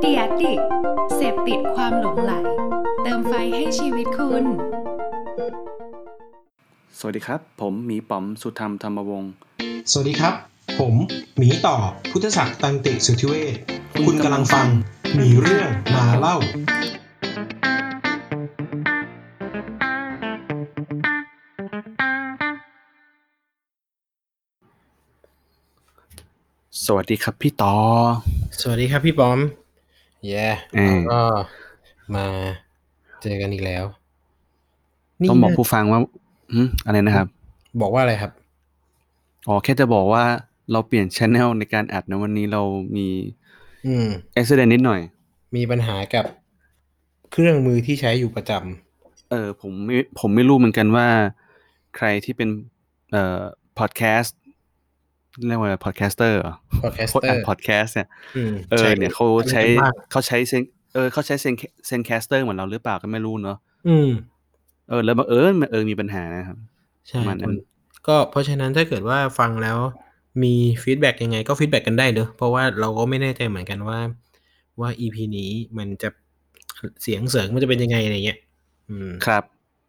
เดียดิเสพติดความหลงไหล เติมไฟให้ชีวิตคุณ สวัสดีครับ ผมหมีป๋อมสุธรรมธรรมวงศ์ สวัสดีครับ ผมหมีต่อพุทธศักดิ์ตันติสุทธิเวชคุณกำลังฟัง มีเรื่องมาเล่า วัสดีครับพี่ต่อ สวัสดีครับพี่ปอมเย้เออก็มาเจอกันอีกแล้ว ต้องบอกน่าผู้ฟังว่าหึอะไรนะครับ บอกว่าอะไรครับ อ๋อแค่จะบอกว่าเราเปลี่ยนช anel ในการอัดนะวันนี้เรามีอืมอุบิเหตุนิดหน่อย มีปัญหากับเครื่องมือที่ใช้อยู่ประจเออ ผมไม่ผมไม่รู้เหมือนกันว่า ใครที่เป็นเอ่อพอดแคสต์ เรียกว่า podcaster เหรอำ podcaster คนอัดพอดแคสต์เนี่ยอืมเออเนี่ยเขาใช้อะไรกันบ้างเขาใช้ Zen เออเขาใช้ Zen Zencastr เหมือนเราหรือเปล่าก็ไม่รู้เนาะอืม เออ แล้วบังเออเออมีปัญหานะครับใช่ประมาณนั้นก็เพราะฉะนั้นถ้าเกิดว่าฟังแล้วมี feedback ยังไงก็ feedback กันได้เนอะเพราะว่าเราก็ไม่แน่ใจเหมือนกันว่า ว่า EP นี้มันจะเสียงเสริงมันจะเป็นยังไงอะไรเงี้ยอืมครับ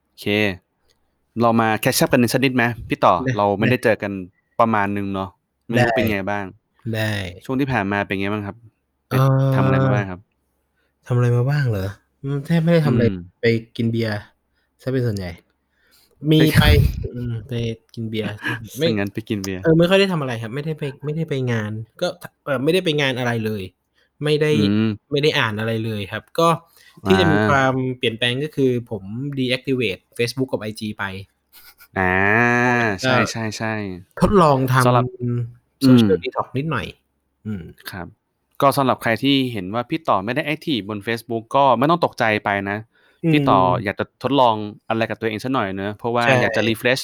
โอเค เรามา catch up กันในสักนิดไหมพี่ต่อได้เราไม่ได้เจอกัน ประมาณนึงเนาะไม่รู้ได้ เป็นไงบ้าง ได้ ช่วงที่ผ่านมาเป็นไงบ้างครับเอ่อ ทำอะไรมาบ้างครับ ทำอะไรมาบ้างเหรออืมแทบไม่ได้ทำอะไรอืมไปกินเบียร์ซะเป็นส่วนใหญ่ มีไป ไปอืมไปกินเบียร์ ไม่ ไม่งั้นไปกินเบียร์เออไม่ค่อยได้ทำอะไรครับ ไม่ได้ไปไม่ได้ไปงาน ก็เออไม่ได้ไปงานอะไรเลย ไม่ได้อืม ไม่ได้อ่านอะไรเลยครับ ก็ที่จะมีอ่าความเปลี่ยนแปลงก็คือผม deactivate Facebook กับ IG ไป อ่าใช่ก็ใช่ใช่ทดลองทสำหรับำโซเชียลอืมดีท็อกนิดหน่อย อืมครับ ก็สำหรับใครที่เห็นว่าพี่ต่อไม่ได้ active บน Facebook ก็ไม่ต้องตกใจไปนะ พี่ต่ออยากจะทดลองอะไรกับตัวเองสักหน่อยเนอะเพราะว่าใช่อยากจะ refresh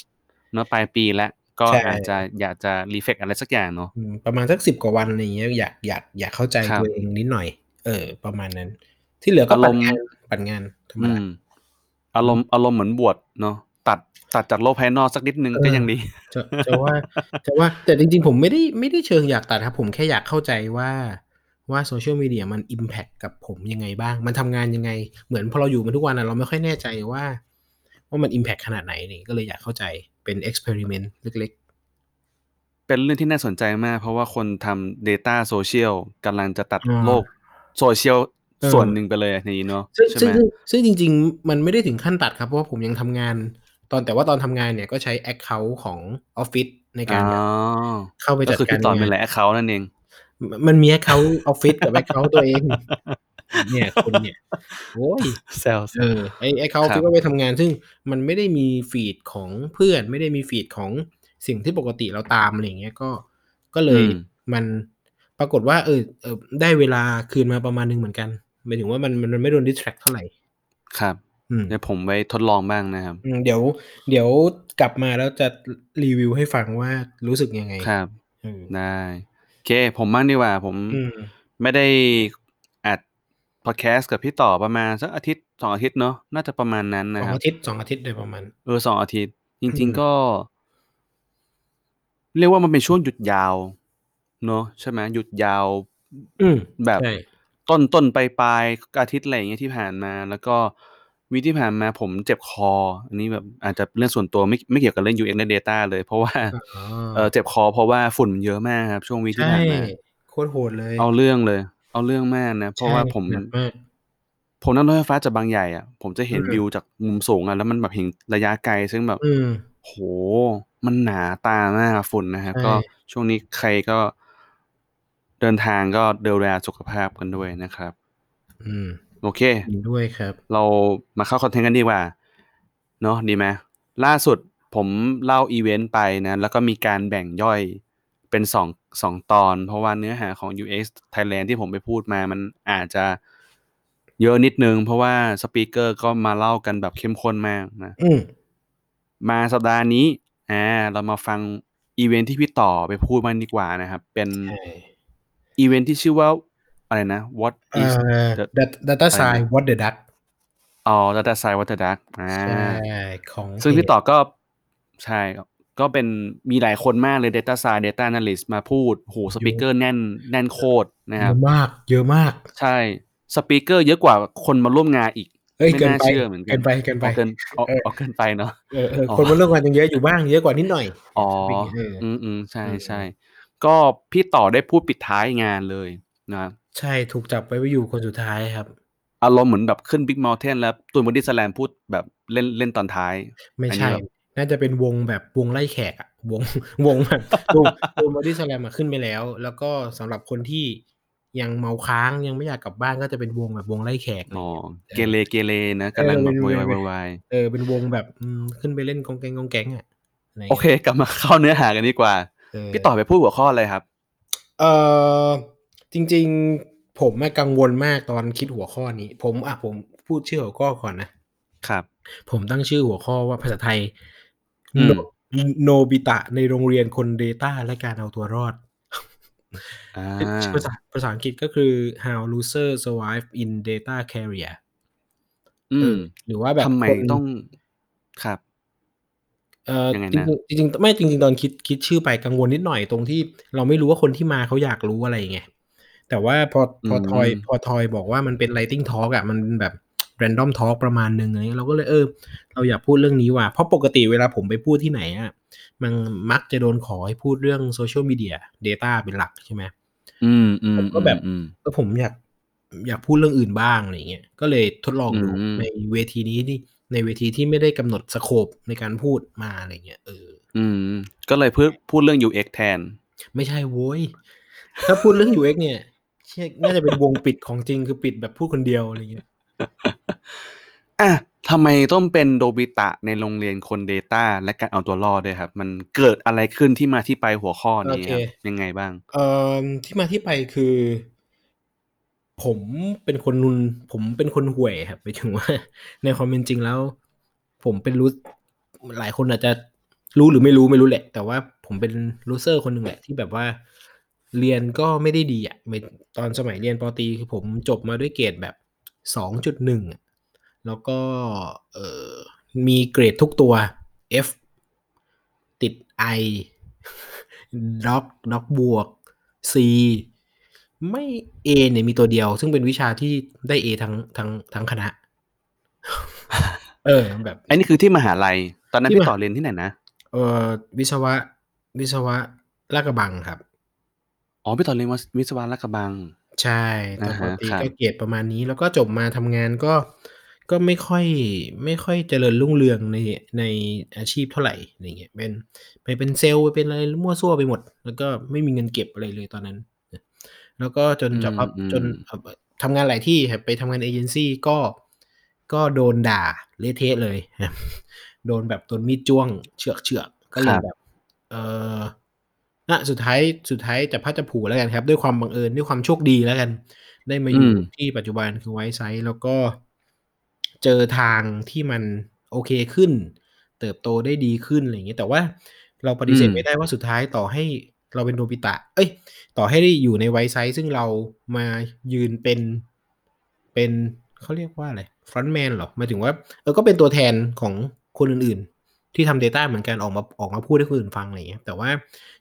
เนอะปลายปีแล้วก็ใช่อาจจะอยากจะรีเฟกอะไรสักอย่างเนาะอืมประมาณสักสิบกว่าวันอะไรอย่างเงี้ยอยากอยากอยากเข้าใจครับตัวเองนิดหน่อย เออ ประมาณนั้น ที่เหลือก็อารปั่นมณ์งานปั่นงานธรรมอืดามอารมณ์อารมณ์เหมือนบวชเนาะ ตัดตัดจากโลกภายนอกสักนิดนึงเออก็ยังดีจะจะว่าจะว่าแต่จริง ๆ ผมไม่ได้ไม่ได้เชิงอยากตัดครับ ผมแค่อยากเข้าใจว่าว่าโซเชียลมีเดียมันอิมแพคกับผมยังไงบ้าง มันทำงานยังไง เหมือนพอเราอยู่มาทุกวันนะเราไม่ค่อยแน่ใจว่า ว่ามัน impact ขนาดไหนนี่ก็เลยอยากเข้าใจเป็น experiment เล็กเป็นเรื่องที่น่าสนใจมาก เพราะว่าคนทำ Data Social กำลังจะตัดอ่าโลกโซเชียลเออส่วนหนึ่งไปเลยนี้เนาะๆซึ่งใช่ซึ่ไหงมซึ่งจริง ๆ มันไม่ได้ถึงขั้นตัดครับ เพราะว่าผมยังทำงาน ตอนแต่ว่าตอนทำงานเนี่ยก็ใช้ Account ของออฟฟิศในการอ๋อเข้าไปก็จัดคือการพี่ต่อเป็นงานแหละเขานั่นเอง มันมี Account ออฟฟิศกับ Account ตัวเอง เนี่ยคุณเนี่ยโอ้ยแซลเออไอไอเขาครับฟิกว่าไปทำงานซึ่งมันไม่ได้มีฟีดของเพื่อน ไม่ได้มีฟีดของสิ่งที่ปกติเราตามอะไรอย่างเงี้ยก็ก็เลยมันปรากฏว่าเออเออได้เวลาคืนมาประมาณนึงเหมือนกันหมายถึงว่ามันมันไม่โดนดิสแทรกเท่าไหร่ครับ อืม เดี๋ยวผมไว้ทดลองบ้างนะครับ อืม เดี๋ยว เดี๋ยวกลับมาแล้วจะรีวิวให้ฟังว่ารู้สึกยังไง ครับ เออ ได้ โอเค ผมบ้างดีกว่า ผมอืม ไม่ได้อัดพอดแคสต์กับพี่ต่อประมาณสักอาทิตย์สองอาทิตย์เนาะ น่าจะประมาณนั้นสนะองครับ อาทิตย์สองอาทิตย์โดยประมาณ เออสองอาทิตย์ จอืริง ม ๆ ก็ เรียกว่ามันเป็นช่วงหยุดยาว เนาะใช่ไหมหยุดยาว อืม แบบใช่ ต้นต้นปลายปลายอาทิตย์อะไรอย่างเงี้ยที่ผ่านมา แล้วก็ วีคที่ผ่านมาผมเจ็บคอ อันนี้แบบอาจจะเรื่องส่วนตัวไม่ไม่เกี่ยวกับเรื่อง UX และ Data เลย เพราะว่าอ๋อเออเจ็บคอเพราะว่าฝุ่นมันเยอะมากครับช่วงวีคที่ใช่ผ่านมาโคตรโหดเลย เอาเรื่องเลย เอาเรื่องมากนะ เพราะว่าผมใช่หนักมากผมนั่งรถไฟฟ้าจากบางใหญ่อะผมจะเห็นอืมวิวจากมุมสูงอะแล้วมันแบบเห็นระยะไกลซึ่งแบบอืมโห มันหนาตามากฝุ่นนะครับใช่ก็ช่วงนี้ใครก็ เดินทางก็ดูแลสุขภาพกันด้วยนะครับ อืม โอเคเห็นด้วยครับ เรามาเข้าคอนเทนต์กันดีกว่า เนาะดีไหมล่าสุดผมเล่าอีเวนต์ไปนะ แล้วก็มีการแบ่งย่อยเป็นสองสองตอน เพราะว่าเนื้อหาของ UX Thailand ที่ผมไปพูดมามันอาจจะเยอะนิดนึง เพราะว่า speaker ก็มาเล่ากันแบบเข้มข้นมากนะอืมมาสัปดาห์นี้อ่าเรามาฟังอีเวนท์ที่พี่ต่อไปพูดมันดีกว่านะครับ เป็นใช่อีเวนท์ที่ชื่อว่า อะไรนะ What เอ่ is อ the Dat- data อะไร sign นะ what the duck อ๋อ Data Science What the Duck อ่าใช่ของซึ่งพี่ต่อก็ใช่ก็เป็นมีหลายคนมากเลย Data Science Data Analyst มาพูดโหสปีกเกอร์แน่นแน่นโคตรนะเยครับอะมาก เยอะมาก ใช่สปีกเกอร์เยอะกว่าคนมาร่วมงานอีกเอ้ยไม่เกินน่าไปเชื่อเหมือนกัเกินไปเกินไปเอาเกินเอาเออเอาเกินไปเนาะเออเอออ๋อคนมาเรื่องกันยังเยอะอยู่บ้างเยอะกว่านิดหน่อยอ๋อเอออืมอืมใช่อืมใช่ก็พี่ต่อได้พูดปิดท้ายงานเลยนะ ใช่ ถูกจับไปไว้อยู่คนสุดท้ายครับ อารมณ์เหมือนแบบขึ้นบิ๊กม u ลเทนแล้ว ตูนบอดี้สแลมพูดแบบเล่น เล่นตอนท้าย ไม่อันนี้ใช่แบบ น่าจะเป็นวงแบบวงไล่แขกอะ วง วงแบบ วง วงบอดี้สแลมมาขึ้นไปแล้ว แล้วก็สำหรับคนที่ยังเมาค้าง ยังไม่อยากกลับบ้าน ก็จะเป็นวงแบบวงไล่แขก อะไรอ๋อ เงี้ยเกเร เกเรนะกำลังแบบเอวาอยเป็นวายวาย เออ เป็นวงแบบ อืม ขึ้นไปเล่นกองแกงกองแกงอะะไรโอเคกลับมา เข้าเนื้อหากันดีกว่า เออพี่ต่อไปพูดหัวข้ออะไรครับ เออ จริง ๆ ผมอะกังวลมากตอนคิดหัวข้อนี้ ผมอะผมพูดชื่อหัวข้อก่อนนะ ครับ ผมตั้งชื่อหัวข้อว่าภาษาไทยอืมโนโนบิตะในโรงเรียนคน Data และการเอาตัวรอดอ่าภาษาภาษาอังกฤษก็คือ how loser survive in data career อืเอมอหรือว่าแบบทำไมคนต้อง ครับ เออยังไงจรินะงๆจริงๆไม่จริง ๆ ตอนคิดคิดชื่อไปกังวลนิดหน่อยตรงที่ เราไม่รู้ว่าคนที่มาเขาอยากรู้อะไรไง แต่ว่าพอพอทอยพอทอยบอกว่ามันเป็น writing talk อะมันแบบ random talk ประมาณนึงอะไรเงี้ยเราก็เลยเออ เราอยากพูดเรื่องนี้ว่ะเพราะปกติเวลาผมไปพูดที่ไหนอะมันมักจะโดนขอให้พูดเรื่อง social media data เป็นหลักใช่ไหมอืมอืมผมก็แบบอืมก็ผมอยากอยากพูดเรื่องอื่นบ้างอะไรเงี้ยก็เลยทดลองดูอืมในเวทีนี้ที่ในเวทีที่ไม่ได้กำหนดสโคปในการพูดมาอะไรเงี้ยเออ อืม ก็เลยพูดพูดเรื่อง UX แทน ไม่ใช่โว้ยถ้าพูดเรื่อง UX เนี่ยเชี่ย น่าจะเป็นวงปิดของจริงคือปิดแบบพูดคนเดียวอะไรเงี้ยอะทำไมต้องเป็นโดบิตะในโรงเรียนคน Data และการเอาตัวรอดด้วยครับ มันเกิดอะไรขึ้นที่มาที่ไปหัวข้อนี้ครับยังไงบ้าง เอ่อที่มาที่ไปคือ ผมเป็นคนนุน ผมเป็นคนห่วยครับหมายถึงว่า ในความเป็นจริงแล้ว ผมเป็นรู้หลายคนอาจจะรู้หรือไม่รู้ไม่รู้แหละ แต่ว่าผมเป็นลูเซอร์คนหนึ่งแหละที่แบบว่า เรียนก็ไม่ได้ดีอะไม่ตอนสมัยเรียนปอตรีคือผมจบมาด้วยเกรดแบบสองจุดหนึ่งแล้วก็เอ่อมีเกรดทุกตัว F ติด I ด็อกด็อกบวก C ไม่ A เนี่ยมีตัวเดียว ซึ่งเป็นวิชาที่ได้ A ทั้งทั้งทั้งคณะ เออแบบอันนี้คือที่มหาลัย ตอนนั้นที่พี่มหาต่อเรียนที่ไหนนะ เออวิศวะ วิศวะลาดกระบังครับ อ๋อพี่ต่อเรียนวิศวะลาดกระบัง ใช่ตอนอ่าปฮะกติครับก็เกรดประมาณนี้ แล้วก็จบมาทำงานก็ ก็ไม่ค่อย ไม่ค่อยเจริญรุ่งเรืองใน ในอาชีพเท่าไหร่อะไรเงี้ย เป็น ไปเป็นเซลล์ ไปเป็นอะไรมั่วซั่วไปหมด แล้วก็ไม่มีเงินเก็บอะไรเลยตอนนั้น แล้วก็จนจะพับอืมจนเอ่อ ทำงานหลายที่ครับ ไปทำงานเอเจนซี่ก็ ก็โดนด่าเละเทะเลย ครับ โดนแบบ โดนมีดจ้วงเฉือกเฉือกก็เลยแบบ เออ อะสุดท้ายสุดท้ายจะพัดจะผูแล้วกันครับ ด้วยความบังเอิญด้วยความโชคดีแล้วกัน ได้มาอยู่อืมที่ปัจจุบันคือ Wisesight แล้วก็เจอทางที่มันโอเคขึ้น เติบโตได้ดีขึ้นอะไรอย่างเงี้ยแต่ว่าเราปฏิเสธอืมไม่ได้ว่าสุดท้ายต่อให้เราเป็นโนบิตะ เอ้ย ต่อให้ได้อยู่ใน Wisesight ซึ่งเรามายืนเป็นเป็นเขาเรียกว่าอะไร frontman หรอหมายถึงว่าเออก็เป็นตัวแทนของคนอื่นๆ ที่ทำ Data เหมือนกันออกมาออกมาพูดให้คนอื่นฟังอะไรอย่างเงี้ย แต่ว่า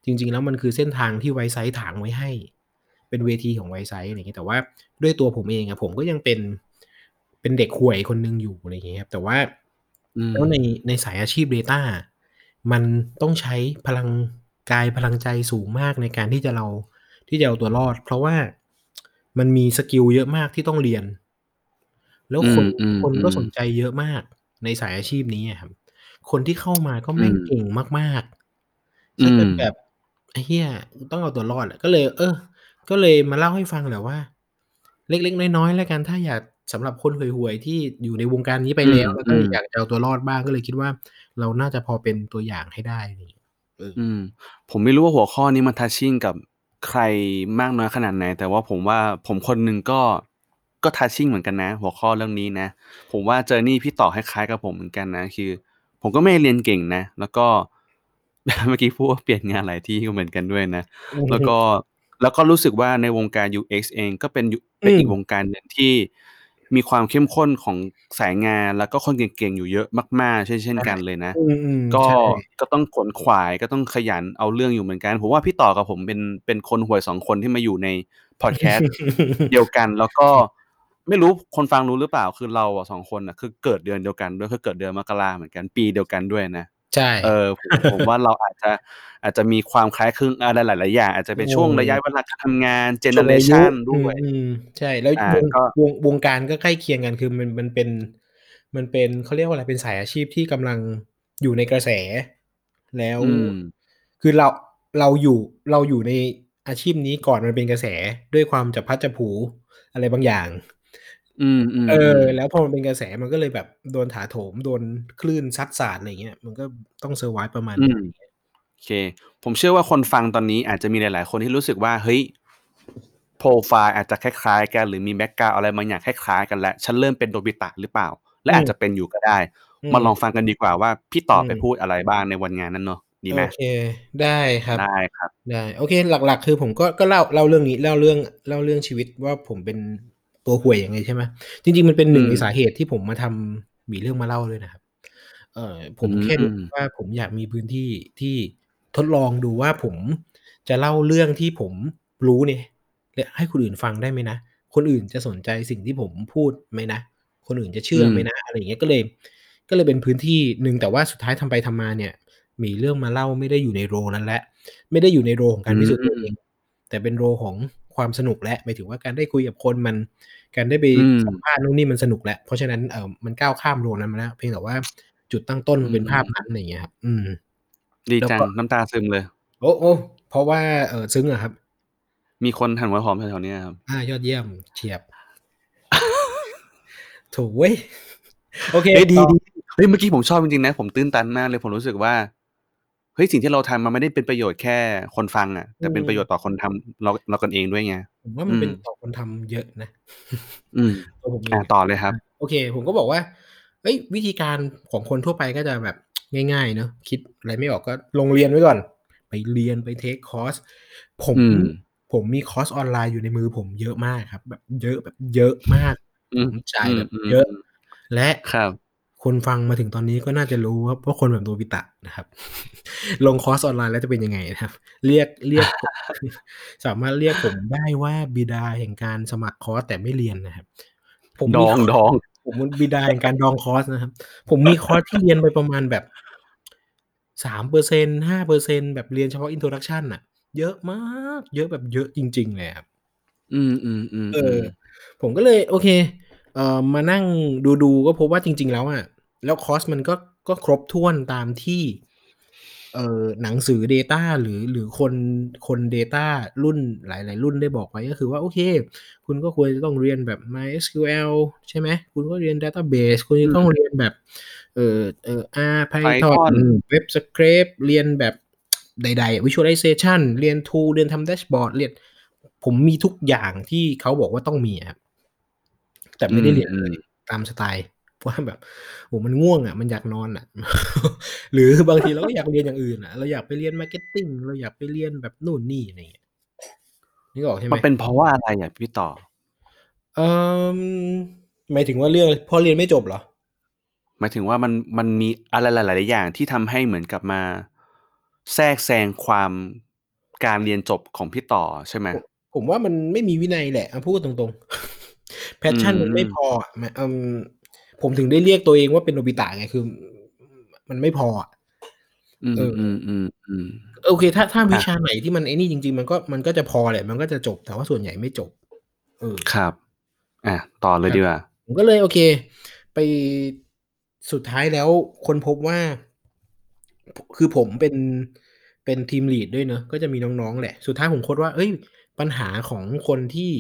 จริง ๆ แล้วมันคือเส้นทางที่ Wisesight ถางไว้ให้ เป็นเวทีของ Wisesight อะไรอย่างเงี้ยแต่ว่าด้วยตัวผมเองอะผมก็ยังเป็นเป็นเด็กห่วยคนหนึ่งอยู่อะไรอย่างเงี้ยครับแต่ว่าอืมแล้วในในสายอาชีพ Data มันต้องใช้พลังกายพลังใจสูงมากในการที่จะเราที่จะเอาตัวรอด เพราะว่ามันมี skill เยอะมากที่ต้องเรียน แล้วคนอืมอืมคนก็อืมสนใจเยอะมากในสายอาชีพนี้อะครับ คนที่เข้ามาก็แม่งอืมเก่งมากๆซะจนอืมแบบไอ้เหี้ยต้องเอาตัวรอดอะก็เลย เออ ก็เลยมาเล่าให้ฟังแหละว่า เล็กๆน้อยๆแล้วกันถ้าอยากสำหรับคนห่วยๆที่อยู่ในวงการนี้ไปแล้วอืมแล้วก็อืมอยากจะเอาตัวรอดบ้างก็เลยคิดว่า เราน่าจะพอเป็นตัวอย่างให้ได้อะไรอย่างเงี้ยเอออืม ผมไม่รู้ว่าหัวข้อนี้มันทัชชิ่งกับใครมากน้อยขนาดไหน แต่ว่าผมว่าผมคนหนึ่งก็ก็ทัชชิ่งเหมือนกันนะ หัวข้อเรื่องนี้นะ ผมว่าเจอร์นี่พี่ต่อคล้ายๆกับผมเหมือนกันนะ คือ ผมก็ไม่ได้เรียนเก่งนะ แล้วก็เมื่อกี้พูดว่าเปลี่ยนงานหลายที่ก็เหมือนกันด้วยนะ แล้วก็แล้วก็รู้สึกว่าในวงการ UX เองก็เป็นอยู่เป็นอีกอืมวงการหนึ่งที่มีความเข้มข้นของสายงานแล้วก็คนเก่งๆอยู่เยอะมากๆเช่นเช่นใช่กันเลยนะอืมก็ๆใช่ก็ต้องขวนขวายก็ต้องขยันเอาเรื่องอยู่เหมือนกัน ผมว่าพี่ต่อกับผมเป็นเป็นคนห่วย2คนที่มาอยู่ในพอดแคสต์เดียวกัน แล้วก็ ไม่รู้คนฟังรู้หรือเปล่าคือเราอะ2คนน่ะคือเกิดเดือนเดียวกันด้วยคือเกิดเดือนมกราเหมือนกันปีเดียวกันด้วยนะใช่เออผมผมว่าเราอาจจะอาจจะมีความคล้ายคลึงอะไรหลาย ๆ อย่างอาจจะเป็นช่วงระยะเวลาการทำงานเจเนช่วเรงอายุชันด้วยอืมๆใช่แล้วอ่าวงก็วงวงการก็ใกล้เคียงกันคือมันมันเป็น มันเป็นเขาเรียกว่าอะไรเป็นสายอาชีพที่กำลังอยู่ในกระแส แล้วอืมคือเราเราอยู่เราอยู่ในอาชีพนี้ก่อนมันเป็นกระแสด้วยความจับพลัดจับผลูอะไรบางอย่าง อืมเออๆๆแล้วพอมันเป็นกระแสมันก็เลยแบบโดนถาโถมโดนคลื่นซัดสาดอะไรอย่างเงี้ยมันก็ต้อง survive ประมาณอืหนึ่งมโอเค ผมเชื่อว่าคนฟังตอนนี้อาจจะมีหลาย ๆ คนที่รู้สึกว่าเฮ้ยโพรไฟล์อาจจะคล้ายๆกันหรือมีแบ็กกราวนด์อะไรบางอย่างคล้ายๆกันแล้วฉันเริ่มเป็นโนบิตะหรือเปล่า และอือาจมจะเป็นอยู่ก็ได้อืมามลองฟังกันดีกว่าว่าพี่ต่ออืไปมพูดอะไรบ้างในวันงานนั้นเนาะดีไหม?โอเค ได้ครับได้ครับได้โอเค หลัก ๆ คือผมก็ก็เล่าเล่าเรื่องนี้เล่าเรื่องเล่าเรื่องชีวิตว่าผมเป็น ตัวห่วยยังไงใช่ไหมจริง ๆ มันเป็นอืหนึ่งในมสาเหตุที่ผมมาทำหมีเรื่องมาเล่าด้วยนะครับ เอ่อผอืมแค่รู้สึกมว่าผมอยากมีพื้นที่ที่ทดลองดูว่าผมจะเล่าเรื่องที่ผมรู้เนี่ยและให้คนอื่นฟังได้ไหมนะ คนอื่นจะสนใจสิ่งที่ผมพูดไหมนะ คนอื่นจะเชื่อไหมอืมนะ อะไรอย่างเงี้ยก็เลย ก็เลยเป็นพื้นที่หนึ่งแต่ว่าสุดท้ายทำไปทำมาเนี่ยหมีเรื่องมาเล่าไม่ได้อยู่ในโรลนั้นแล้วไม่ได้อยู่ในโรลของอืการพิสูจน์ตัวเอมงแต่เป็นโรลของ ความสนุกแล้วหมายถึงว่าการได้คุยกับคนมัน การได้ไปอืมสัมภาษณ์นู่นนี่มันสนุกแล้วเพราะฉะนั้นเอ่อมันก้าวข้ามโรลนั้นมาแล้วเพียงแต่ว่าจุดตั้งต้นอืมันเป็นภาพมนั้นอะไรอย่างเงี้ยครับอืม ดีแล้วจังก็น้ำตาซึมเลย โอ้ๆเพราะว่าเอ่อซึ้งอะครับ มีคนหั่นหัวหอมแถวๆเนี้ยครับอายอดเยี่ยมเฉียบโถเว้ยโอเคเฮ้ยดีต่อๆเฮ้ยเมื่อกี้ผมชอบจริงๆนะ ผมตื้นตันมากเลยผมรู้สึกว่า เฮ้ย สิ่งที่เราทำมันไม่ได้เป็นประโยชน์แค่คนฟังอะอืแต่เป็นประโยชมน์ต่อคนทำเราเรากันเองด้วยไง ผมว่าอืมันเป็มนต่อคนทำเยอะนะ อืม ตัวผมเออางอะต่อเลยครับอาโอเค ผมก็บอกว่าเฮ้ย วิธีการของคนทั่วไปก็จะแบบ ง่าย ๆ เนาะคิดอะไรไม่ออกก็ลงเรียนไว้ก่อน ไปเรียนไปเทกคอร์สผมอืม ผมมีคอร์สออนไลน์อยู่ในมือผมเยอะมากครับ แบบเยอะแบบเยอะมาก อืผมมจ่าอืยแบบเยอะมๆและๆครับ คนฟังมาถึงตอนนี้ก็น่าจะรู้ว่าว่าคนแบบโนบิตะนะครับ ลงคอร์สออนไลน์แล้วจะเป็นยังไงนะครับ เรียกเรียก สามารถเรียกผมได้ว่าบิดาแห่งการสมัครคอร์สแต่ไม่เรียนนะครับ ผมดมีองคอร์สดองผมเป็นบิดาแห่งการดองคอร์สนะครับ ผมมีคอร์สที่เรียนไปประมาณแบบ3% 5%แบบเรียนเฉพาะ Introduction น่ะเยอะมาก เยอะแบบเยอะจริง ๆ เลยครับ อืมเออๆๆๆผมก็เลย โอเค เอ่อมานั่งดูๆก็พบว่าจริง ๆ แล้วอะแล้วคอร์สมันก็ก็ครบถ้วนตามที่ เอ่อหนังสือ Data หรือหรือคนคน Data รุ่นหลาย ๆ รุ่นได้บอกไว้ก็คือว่าโอเค คุณก็ควรจะต้องเรียนแบบ MySQL ใช่ไหมคุณก็เรียน Database คุณอืจะต้องมเรียนแบบ เอ่อเอ่อ R Python Python Web Scrape เรียนแบบใด ๆ Visualization เรียน Tool เรียนทำแดชบอร์ดเรียนผมมีทุกอย่างที่เขาบอกว่าต้องมีอะครับ แต่อืไม่ได้เรียนเลยมตามสไตล์ว่าแบบโอ้โฮมันง่วงอะมันอยากนอนอะหรือบางทีเราก็อยากเรียนอย่างอื่นอะเราอยากไปเรียน Marketing เราอยากไปเรียนแบบนู่นนี่อะไรอย่างเงี้ยนึกออกใช่ไหมัม?นเป็นเพราะว่าอะไรอะพี่ต่อ?เอ่อหมายถึงว่าเรื่องเพราะเรียนไม่จบเหรอ?หมายถึงว่ามันมันมีอะไรหลาย ๆ อย่างที่ทำให้เหมือนกับมา แทรกแซงความการเรียนจบของพี่ต่อใช่ไหม?ผมผมว่ามันไม่มีวินัยแหละอะพูดตรง ๆ อื passion มันไม่พมออะหมายเอ่อผมถึงได้เรียกตัวเองว่าเป็นโนบิตะไงคือ มันไม่พออะอืเออมๆๆโอเค ถ้าถ้าๆวอิชาาไหนที่มันไอ้นี่จริง ๆ มันก็มันก็จะพอแหละ มันก็จะจบ แต่ว่าส่วนใหญ่ไม่จบ เออครับอาต่อเลคยรับดีกว่าผมก็เลยโอเค ไปสุดท้ายแล้วค้นพบว่าพคือผมเป็นเป็นทีมลีดด้วยเนาะก็จะมีน้องๆแหละ สุดท้ายผมค้นว่าเฮ้ย ปัญหาของคนที่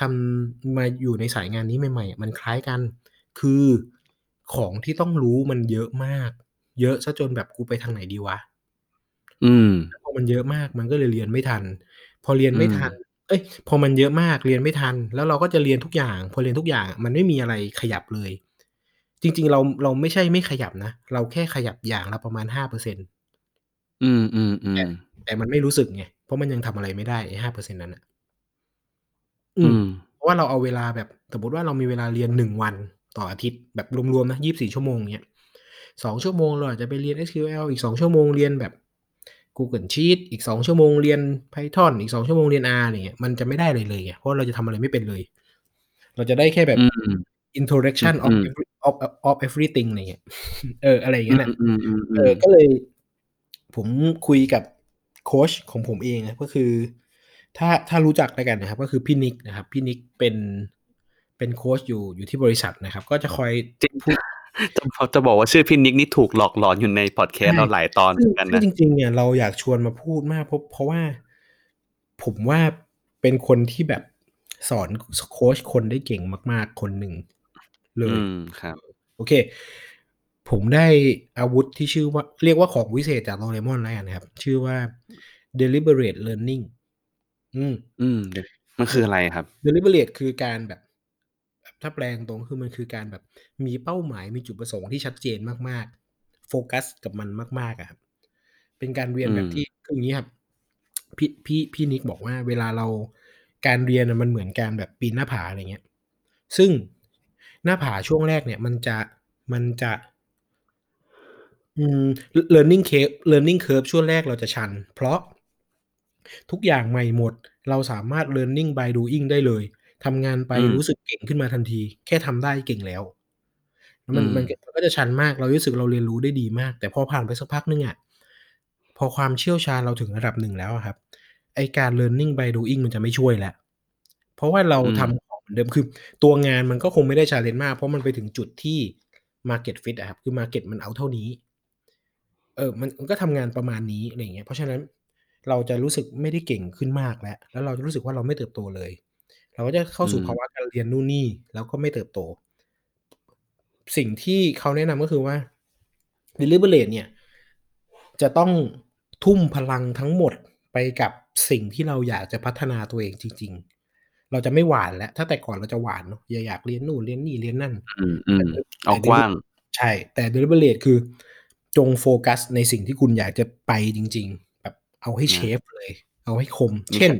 ทำมาอยู่ในสายงานนี้ใหม่ๆอะมันคล้ายกัน คือของที่ต้องรู้มันเยอะมาก เยอะเสียจนแบบกูไปทางไหนดีวะ?อืมแล้วพอมันเยอะมากมันก็เลยเรียนไม่ทัน พอเรียนอืไม่ทันมเอ๊ยพอมันเยอะมากเรียนไม่ทัน แล้วเราก็จะเรียนทุกอย่าง พอเรียนทุกอย่างอะมันไม่มีอะไรขยับเลย จริง ๆ เราเราไม่ใช่ไม่ขยับนะ เราแค่ขยับอย่างละประมาณ5%อืแต่มๆๆแต่มันไม่รู้สึกไง เพราะมันยังทำอะไรไม่ได้ไอ้5%นั้นน่ะ อือืมมเพราะราะว่าเราเอาเวลาแบบสมมติว่าเรามีเวลาเรียนหนึ่งวันต่ออาทิตย์แบบรวมๆนะยี่บสี่ชั่วโมงเนี้ยสองชั่วโมงเราอาจจะไปเรียน SQL อีกสองชั่วโมงเรียนแบบ Google Sheet อีกสองชั่วโมงเรียน Python อีกสองชั่วโมงเรียน R อะไรเงี้ยมันจะไม่ได้เลยเลยไงเพราะเราจะทำอะไรไม่เป็นเลย เราจะได้แค่แบบอืม introduction of อืม every of of everything อะไรเงี้ยเอออะไรอย่างเงี้ยนะอืมอืมอืมเออก็เลย ผมคุยกับโค้ชของผมเองนะก็คือ ถ้าถ้ารู้จักแล้วกันนะครับ ก็คือพี่นิกนะครับ พี่นิกเป็นเป็นโค้ชอยู่อยู่ที่บริษัทนะครับ ก็จะคอยจริงจะจะบอกว่าชื่อพี่นิกนี่ถูกหลอกหลอนอยู่ในพอดแคสต์เราหลายตอนเหซึ่มืงอนกันซึ่นะงจริงๆเนี่ยเราอยากชวนมาพูดมากเพราะเพราะว่าผมว่าเป็นคนที่แบบสอนโค้ชคนได้เก่งมาก ๆ คนหนึ่งเลอืยมครับ โอเค ผมได้อาวุธที่ชื่อว่า เรียกว่าของวิเศษจากโดเรมอนแล้วกันนะครับ ชื่อว่า deliberate learning อืม อืมเดี๋ยวมันคืออะไรครับ deliberate คือการแบบ ถ้าแปลงตรงคือมันคือการแบบ มีเป้าหมายมีจุดประสงค์ที่ชัดเจนมากๆ โฟกัสกับมันมากๆอะครับ เป็นการเรียนแบบอืมที่คืออย่างนี้ครับ พี่พี่พี่นิกบอกว่าเวลาเราการเรียนน่ะมันเหมือนการแบบปีนหน้าผาอะไรเงี้ย ซึ่งหน้าผาช่วงแรกเนี่ย มันจะมันจะ อืม learning curve learning curve ช่วงแรกเราจะชัน เพราะ ทุกอย่างใหม่หมด เราสามารถ learning by doing ได้เลยทำงานไปอืมรู้สึกเก่งขึ้นมาทันที แค่ทำได้เก่งแล้วแล้วมันอืมมันมันก็จะชันมากเรารู้สึกเราเรียนรู้ได้ดีมาก แต่พอผ่านไปสักพักหนึ่งอะพอความเชี่ยวชาญเราถึงระดับหนึ่งแล้วอะครับไอการ learning by doing มันจะไม่ช่วยแล้ว เพราะว่าเราอืมทำของเหมือนเดิมคือ ตัวงานมันก็คงไม่ได้ challenge มาก เพราะมันไปถึงจุดที่ market fit อะครับคือ market มันเอาเท่านี้ เออมันมันก็ทำงานประมาณนี้อะไรอย่างเงี้ยเพราะฉะนั้น เราจะรู้สึกไม่ได้เก่งขึ้นมากแล้ว แล้วเราจะรู้สึกว่าเราไม่เติบโตเลย เราก็จะเข้าสู่อืมภาวะการเรียนนู่นนี่แล้วก็ไม่เติบโต สิ่งที่เขาแนะนำก็คือว่า deliberate เนี่ย จะต้องทุ่มพลังทั้งหมดไปกับสิ่งที่เราอยากจะพัฒนาตัวเองจริง ๆ เราจะไม่หวานแล้ว ถ้าแต่ก่อนเราจะหวานเนาะอยากอยากเรียนนู่นเรียนนี่เรียนนั่นอืมอืมแต่เอากว้าง ใช่ แต่ deliberate คือจงโฟกัสในสิ่งที่คุณอยากจะไปจริงๆแบบ เอาให้นะเชฟเลย เอาให้คมนี่เช่น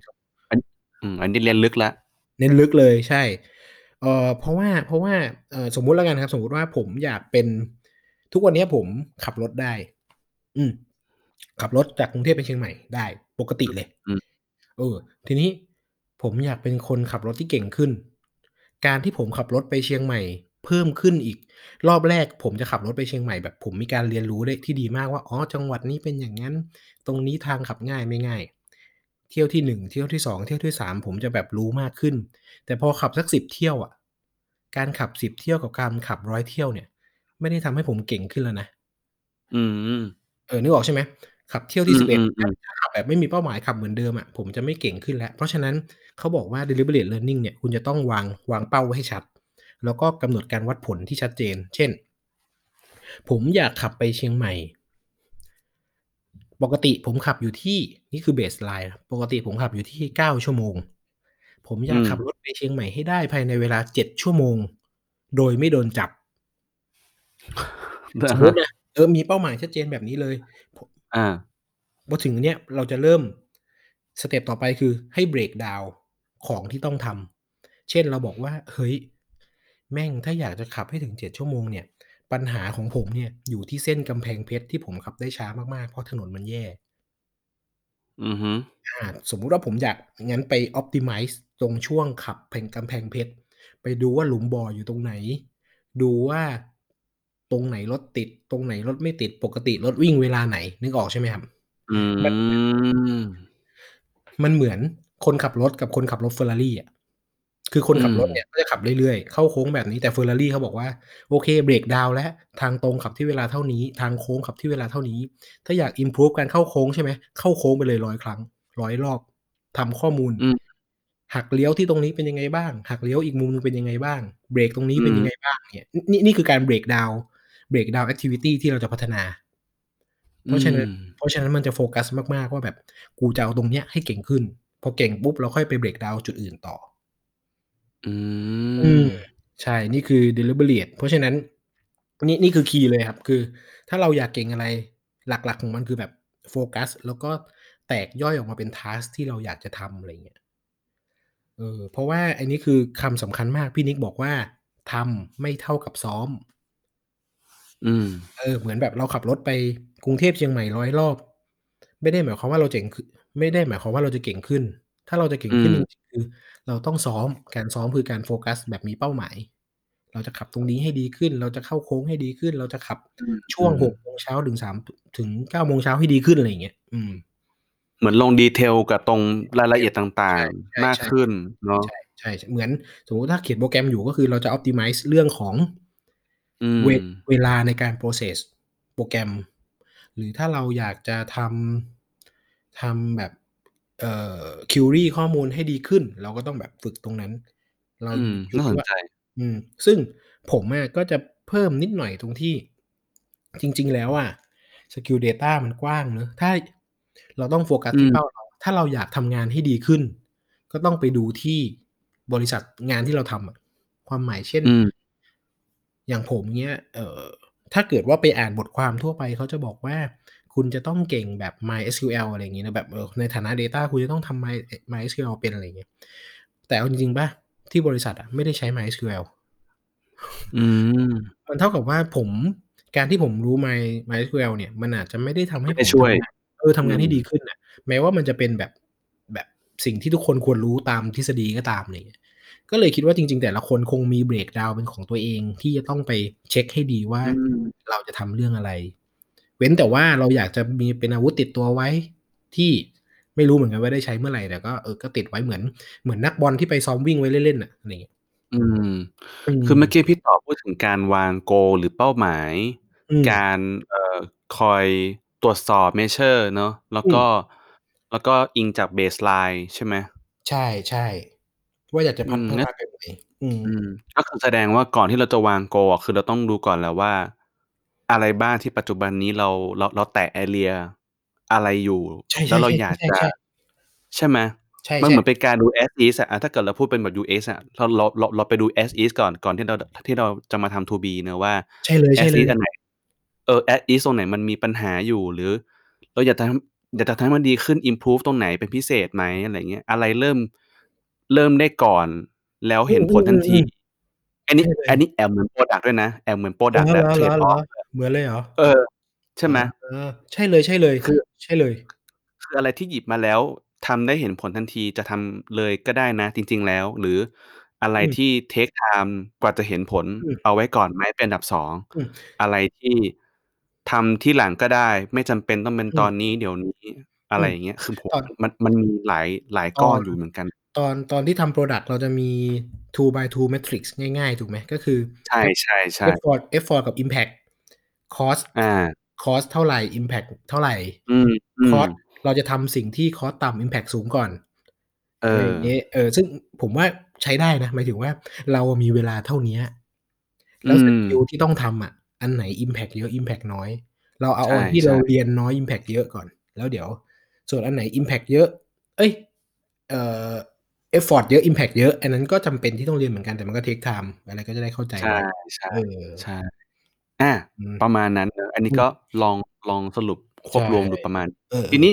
อืมอันนี้เรียนลึกละเน้นลึกเลยใช่เอ่อเพราะว่าเพราะว่าเอ่อสมมุติแล้วกันครับ สมมุติว่าผมอยากเป็นทุกวันนี้ผมขับรถได้ อืมขับรถจากกรุงเทพไปเชียงใหม่ได้ปกติเลยอืมเออ ทีนี้ผมอยากเป็นคนขับรถที่เก่งขึ้น การที่ผมขับรถไปเชียงใหม่ เพิ่มขึ้นอีก รอบแรกผมจะขับรถไปเชียงใหม่แบบผมมีการเรียนรู้ได้ที่ดีมากว่า อ๋อ จังหวัดนี้เป็นอย่างนั้น ตรงนี้ทางขับง่ายไม่ง่าย เที่ยวที่หนึ่งเที่ยวที่สองเที่ยวที่สามผมจะแบบรู้มากขึ้น แต่พอขับสักสิบเที่ยวอะ การขับสิบเที่ยวกับการขับร้อยเที่ยวเนี่ย ไม่ได้ทำให้ผมเก่งขึ้นแล้วนะ อืม เออ นึกออกใช่ไหมขับเที่ยวที่อืมสิบเอ็ดอืมอืมถ้าขับแบบไม่มีเป้าหมายขับเหมือนเดิมอะผมจะไม่เก่งขึ้นแล้ว เพราะฉะนั้นเขาบอกว่า deliberate learning เนี่ยคุณจะต้องวางวางเป้าไว้ให้ชัด แล้วก็กำหนดการวัดผลที่ชัดเจน เช่น ผมอยากขับไปเชียงใหม่ ปกติผมขับอยู่ที่นี่คือเบสไลน์ปกติผมขับอยู่ที่เก้าชั่วโมง ผมอยากอืมขับรถไปเชียงใหม่ให้ได้ภายในเวลาเจ็ดชั่วโมง โดยไม่โดนจับสมมตินะเออมีเป้าหมายชัดเจนแบบนี้เลย อ่าพอถึงเนี้ยเราจะเริ่มสเต็ปต่อไปคือให้เบรกดาวของที่ต้องทำ เช่นเราบอกว่า เฮ้ย แม่งถ้าอยากจะขับให้ถึงเจ็ดชั่วโมงเนี่ย ปัญหาของผมเนี่ยอยู่ที่เส้นกำแพงเพชรที่ผมขับได้ช้ามาก ๆ เพราะถนนมันแย่ อือฮึ อ่า สมมุติว่าผมอยาก งั้นไป optimize ตรงช่วงขับแผงกำแพงเพชร ไปดูว่าหลุมบ่ออยู่ตรงไหน ดูว่าตรงไหนรถติด ตรงไหนรถไม่ติด ปกติรถวิ่งเวลาไหน นึกออกใช่ไหมครับ อืมมันเหมือนคนขับรถกับคนขับรถเฟอร์รารี่อะ คือคนขับรถอืมเนี่ยก็จะขับเรื่อยๆ เข้าโค้งแบบนี้แต่เฟอร์รารี่เขาบอกว่าโอเคเบรกดาวน์แล้วทางตรงขับที่เวลาเท่านี้ ทางโค้งขับที่เวลาเท่านี้ ถ้าอยาก improve การเข้าโค้งใช่ไหมเข้าโค้งไปเลยร้อยครั้งร้อยรอบทำข้อมูลอืมหักเลี้ยวที่ตรงนี้เป็นยังไงบ้าง หักเลี้ยวอีกมุมนึงเป็นยังไงบ้าง เบรกตรงนี้เป็นอืมยังไงบ้างเนี่ยนี่นี่คือการ break down break down activity ที่เราจะพัฒนา เพราะฉะนั้นอืมเพราะฉะนั้นมันจะโฟกัสมากๆว่าแบบกูจะเอาตรงเนี้ยให้เก่งขึ้น พอเก่งปุ๊บเราค่อยไป break down จุดอื่นต่อ อือืมมใช่นี่คือ deliberate เพราะฉะนั้น นี่นี่คือ key เลยครับ คือ ถ้าเราอยากเก่งอะไรหลักๆของมันคือแบบโฟกัส แล้วก็แตกย่อยออกมาเป็น task ที่เราอยากจะทำอะไรเงี้ยเออเพราะว่าอันนี้คือคำสำคัญมากพี่นิกบอกว่าทำไม่เท่ากับซ้อม อืม เออ เหมือนแบบเราขับรถไปกรุงเทพเชียงใหม่100รอบ ไม่ได้หมายความว่าเราเจ๋งขึ้นไม่ได้หมายความว่าเราจะเก่งขึ้น ถ้าเราจะเก่งขึ้นอืจมริงๆคือ เราต้องซ้อม การซ้อมคือการโฟกัสแบบมีเป้าหมาย เราจะขับตรงนี้ให้ดีขึ้น เราจะเข้าโค้งให้ดีขึ้น เราจะขับอืมช่วงอืม6โมงเช้าถึง3ถึง9โมงเช้าให้ดีขึ้นอะไรอย่างเงี้ย อืม เหมือนลง detail กับตรงรายละเอียดต่าใช่งใช่ๆมากใช่ขึ้นเนาะ ใช่ๆเหมือนสมมุติถ้าเขียนโปรแกรมอยู่ก็คือเราจะ optimize เรื่องของอืเวมเวลาในการ process โปรแกรม หรือถ้าเราอยากจะทำทำแบบ เอ่อ query ข้อมูลให้ดีขึ้น เราก็ต้องแบบฝึกตรงนั้น เราอืมอยู่น่าสที่นว่าใจ อืม ซึ่งผมอะก็จะเพิ่มนิดหน่อยตรงที่ จริง ๆ แล้วอะ skill data มันกว้างเนาะถ้าเราต้องโฟกัสอืที่มเป้าเรา ถ้าเราอยากทำงานให้ดีขึ้น ก็ต้องไปดูที่บริษัทงานที่เราทำอะความหมายเช่นอืมอย่างผมเงี้ย เอ่อ ถ้าเกิดว่าไปอ่านบทความทั่วไปเขาจะบอกว่า คุณจะต้องเก่งแบบ MySQL อะไรอย่างงี้นะแบบเออในฐานะ Data คุณจะต้องทำ My เอ่อ MySQL เป็นอะไรอย่างเงี้ยแต่เอาจริงๆเปล่าที่บริษัทอะไม่ได้ใช้ MySQL อืมมันเท่ากับว่าผมการที่ผมรู้ My MySQL เนี่ย มันอาจจะไม่ได้ทำให้ไม่ได้ผมช่วยทำงานเออทำงานให้อืมดีขึ้นน่ะแม้ว่ามันจะเป็นแบบแบบสิ่งที่ทุกคนควรรู้ตามทฤษฎีก็ตามอะไรอย่างเงี้ยก็เลยคิดว่าจริง ๆ แต่ละคนคงมี breakdown เป็นของตัวเองที่จะต้องไปเช็กให้ดีว่าอืมเราจะทำเรื่องอะไร เว้นแต่ว่าเราอยากจะมีเป็นอาวุธติดตัวไว้ที่ไม่รู้เหมือนกันว่าได้ใช้เมื่อไหร่แต่ก็เออก็ติดไว้เหมือนเหมือนนักบอลที่ไปซ้อมวิ่งไว้เล่นๆน่ะอะไรอย่างเงี้ยอืมอืคือเมื่อมกี้พี่ต่อพูดถึงการวาง goal หรือเป้าหมายอืมการเอ่อคอยตรวจสอบ measure เนาะแล้วอืก็มแล้วก็อิงจาก baseline ใช่ไหม?ใช่ๆว่าอยากจะอืพัฒมพัฒงั้นานแบบไหนอืมอืมก็คือแสดงว่าก่อนที่เราจะวาง goal อะคือเราต้องดูก่อนแหละว่า อะไรบ้างที่ปัจจุบันนี้เรา เรา เราแตะ area อะไรอยู่ ใช่แล้วเราอยากจะๆๆ ๆ ใช่ไหม?ใช่ มันเหมือนๆ เป็นการดู as is อะอะถ้าเกิดเราพูดเป็นแบบ UX อะ เรา เรา เรา เราไปดู as is ก่อน ก่อนที่เรา ด ที่เราจะมาทำ to be เนาะว่า ใช่เลย as ๆ is อันไหน เออ as is ตรงไหนมันมีปัญหาอยู่ หรือเราอยากจะทำ อยากจะทำให้มันดีขึ้น improve ตรงไหนเป็นพิเศษไหม อะไรอย่างเงี้ย อะไรเริ่ม เริ่มได้ก่อน แล้วอืเห็นผลทันทีอๆๆ อันๆนี้ใช่เลอันยนี้แอบเหมือนพรอดักต์ด้วยนะ แอบเหมือนพรอเหรดักต์แบบอ trade ๆ off ๆๆ เหมือนเลยเหรอ?เออ ใช่ไหม?อ๋อใช่เลยคือๆใช่เลย คืออะไรที่หยิบมาแล้วทำได้เห็นผลทันทีจะทำเลยก็ได้นะจริง ๆ แล้ว หรืออะไรอืม ที่ take time กว่าจะเห็นผล อืม เอาไว้ก่อนไหมเป็นอันดับ 2 อืม อะไรที่ทำทีหลังก็ได้ ไม่จำเป็นต้องเป็นอืมตอนนี้ เดี๋ยวนี้ อะอืมไรอย่างเงี้ย คือผมตอน มัน มันมีหลาย หลายตก้ออนน อยู่เหมือนกัน ตอน ตอนที่ทำ product เราจะมี two by two matrix ง่าย ๆ ถูกไหม?ก็คือ ใช่ F ๆๆ effort effort กับ impact cost อา cost เท่าไร impact เท่าไรอืม costๆเราจะทำสิ่งที่ cost ต่ำ impact สูงก่อนเออะไรอย่างงี้อเออ ซึ่งผมว่าใช้ได้นะหมายถึงว่าเราอะมีเวลาเท่าเนี้ยอืแล้ว skill มที่ต้องทำอะอันไหน impact เยอะ impact น้อย เราเอาใช่อันที่เราๆเรียนน้อย impact เยอะก่อน แล้วเดี๋ยว ส่วนอันไหน impact เยอะ เอ๊ยเอ่อ effort เยอะ impact เยอะ อันนั้นก็จำเป็นที่ต้องเรียนเหมือนกันแต่มันก็ take time อะไรก็จะได้เข้าใจใช่ไวใช่เออใช่ อา อืม ประมาณนั้นเนาะอันนี้อืม ก็ลอง ลองสรุปคใชวบ่ รวมดูประมาณ เออ ทีนๆี้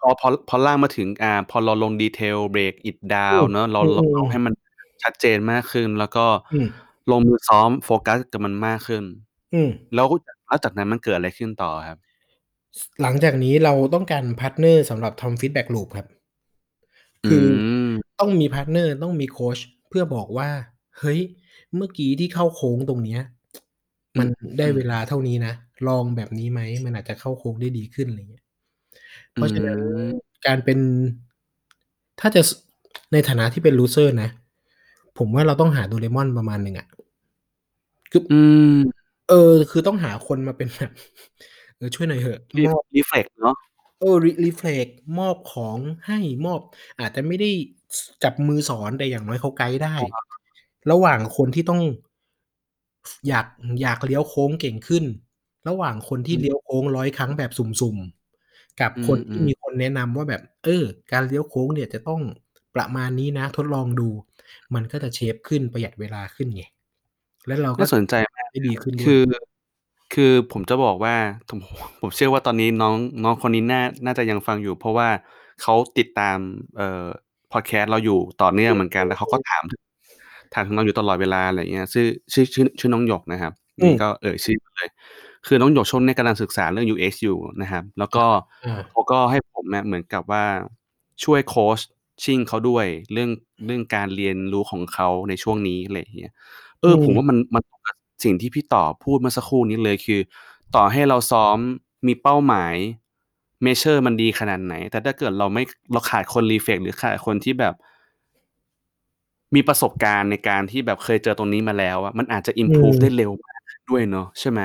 พอ พอ พอลากมาถึง อ่า พอเราลง detail break it down อืม เนาะ เรา อืเราเราอๆให้มันชัดเจนมากขึ้น แล้วก็อืม ลงมือซ้อมโฟกัสกับมันมากขึ้น อืม แล้ว แล้วจากนั้นมันเกิดอะไรขึ้นต่ออะครับ?ส หลังจากนี้เราต้องการ partner สำหรับทำ feedback loop ครับ อืคือม ต้องมี partner ต้องมีโคช เพื่อบอกว่า เฮ้ย เมื่อกี้ที่เข้าโค้งตรงเนี้ย อืมันได้มเวลาเท่านี้นะ ลองแบบนี้ไหม มันอาจจะเข้าโค้งได้ดีขึ้น อะไรเงี้ยเพอืราะฉะนั้น ม การเป็น ถ้าจะ ส ในฐานะที่เป็น loser นะ ผมว่าเราต้องหา Doraemon ประมาณหนึ่งอะ คือ อืม เออ คือต้องหาคนมาเป็น แบบ เออ ช่วยหน่อยเหอะ รี มอบ reflect เนาะ เออ รี reflect มอบของให้ มอบ อาจจะไม่ได้ ส จับมือสอน แต่อย่างน้อยเขาไกด์ได้อะฮะระหว่างคนที่ต้อง อยากอยากเลี้ยวโค้งเก่งขึ้น ระหว่างคนทอืี่เลี้มยวโค้ง100ครั้งแบบสุ่มๆ กับอืคนที่มๆมีคนแนะนำว่าแบบ เออ การเลี้ยวโค้งเนี่ยจะต้องประมาณนี้นะ ทดลองดู มันก็จะเชฟขึ้นประหยัดเวลาขึ้นไงแล้วเรากน่็าสนใจมากได้ดีขึ้นด้ควืยอคือผมจะบอกว่าถผมเชื่อว่าตอนนี้น้องน้องคนนี้น่าน่าจะยังฟังอยู่ เพราะว่าเขาติดตามเอ่อพอดแคสต์เราอยู่ต่อเนื่องเหมือนกันแล้วเขาก็ถามถามถึงเราอยู่ตลอดเวลาอะไรเงี้ยชื่อชื่อชื่อชื่อน้องหยกนะครับ อืมนี่ก็เอ่ยชื่อมาเลย คือน้องหยกช่วงนี้กำลังศึกษาเรื่อง UX อยู่นะครับ แล้วก็อ่าเขาก็ให้ผมเนี่ยเหมือนกับว่าช่วย coaching เขาด้วยเรื่องเรื่องการเรียนรู้ของเขาในช่วงนี้อะไรอย่างเงี้ย เอออืมผมว่ามันมันตรงกับสิ่งที่พี่ต่อพูดเมื่อสักครู่นี้เลย คือต่อให้เราซ้อมมีเป้าหมาย measure มันดีขนาดไหน แต่ถ้าเกิดเราไม่ เราขาดคน reflect หรือขาดคนที่แบบ มีประสบการณ์ในการที่แบบเคยเจอตรงนี้มาแล้วอะมันอาจจะอิมพ o ู e อืมได้เร็วมากด้วยเนาะใช่ไหม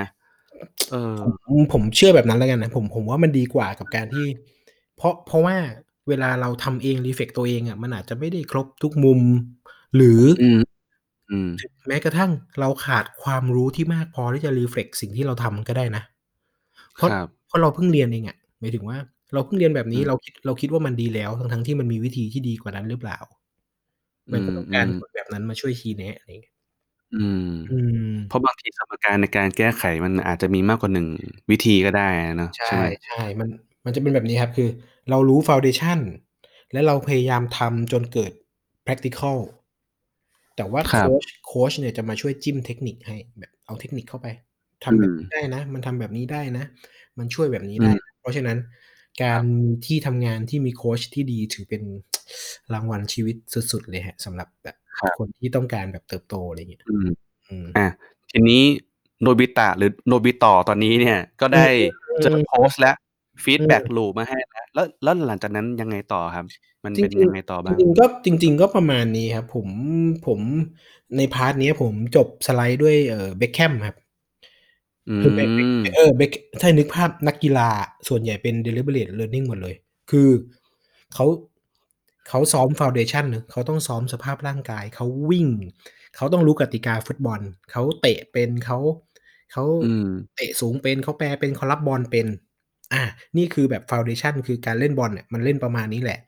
เออผมผมเชื่อแบบนั้นแล้วกันนะผมผมว่ามันดีกว่ากับการที่ เพราะเพราะว่าเวลาเราทำเองรีเฟกตัวเองอะมันอาจจะไม่ได้ครบทุกมุม หรือออืมอืมแม้กระทั่งเราขาดความรู้ที่มากพอที่จะรีเฟกสิ่งที่เราทำก็ได้นะ เพราะครับเพราะเราเพิ่งเรียนเองอะหมายถึงว่า เราเพิ่งเรียนแบบนี้อืมเราคิดเราคิดว่ามันดีแล้วทั้งทั้งๆที่มันมีวิธีที่ดีกว่านั้นหรือเปล่า มันก็ต้องการอืมคนแบบนั้นมาช่วยชี้แนะอะไรอย่างเงี้ยอืมอืม เพราะบางทีสมการในการแก้ไขมันอาจจะมีมากกว่าหนึ่งวิธีก็ได้เนอะใช่ใช่ไหมใช่มันมันจะเป็นแบบนี้ครับ คือ เรารู้ foundation และเราพยายามทำจนเกิด practical แต่ว่าครับโค้ชโค้ชเนี่ยจะมาช่วยจิ้มเทคนิคให้แบบเอาเทคนิคเข้าไปทำแบบนี้ได้นะ มันทำแบบนี้ได้นะ มันช่วยแบบนี้ได้อืมเพราะฉะนั้น การมีที่ทำงานที่มีโค้ชที่ดีถือเป็นรางวัลชีวิตสุดๆเลยฮะสำหรับแบบคนที่ต้องการแบบเติบโตอะไรอย่างเงี้ยอืมอืมอะทีนี้โนบิตะหรือโนบิต่อตอนนี้เนี่ย ก็ได้อืมเจอโพสต์และฟีดแบ็กอืมลูมาให้แล้วแล้วแล้วหลังจากนั้นยังไงต่อครับ มันจริเป็นงยังไงต่อๆบ้างจริงๆก็จริง ๆ ก็ประมาณนี้ครับ ผมผมในพาร์ทเนี้ยผมจบสไลด์ด้วยเอ่อเบคแคมครับอื คือเบคมเออเบคถ้านึกภาพนักกีฬาส่วนใหญ่เป็น deliberate learning หมดเลย คือเขาเขาซ้อม foundation เนอะเขาต้องซ้อมสภาพร่างกาย เขาวิ่ง เขาต้องรู้กติกาฟุตบอล เขาเตะเป็นเขาเขาอืมเตะสูงเป็นเขาแปลเป็นเขารับบอลเป็น อะนี่คือแบบ foundation คือการเล่นบอลเนี่ยมันเล่นประมาณนี้แหละ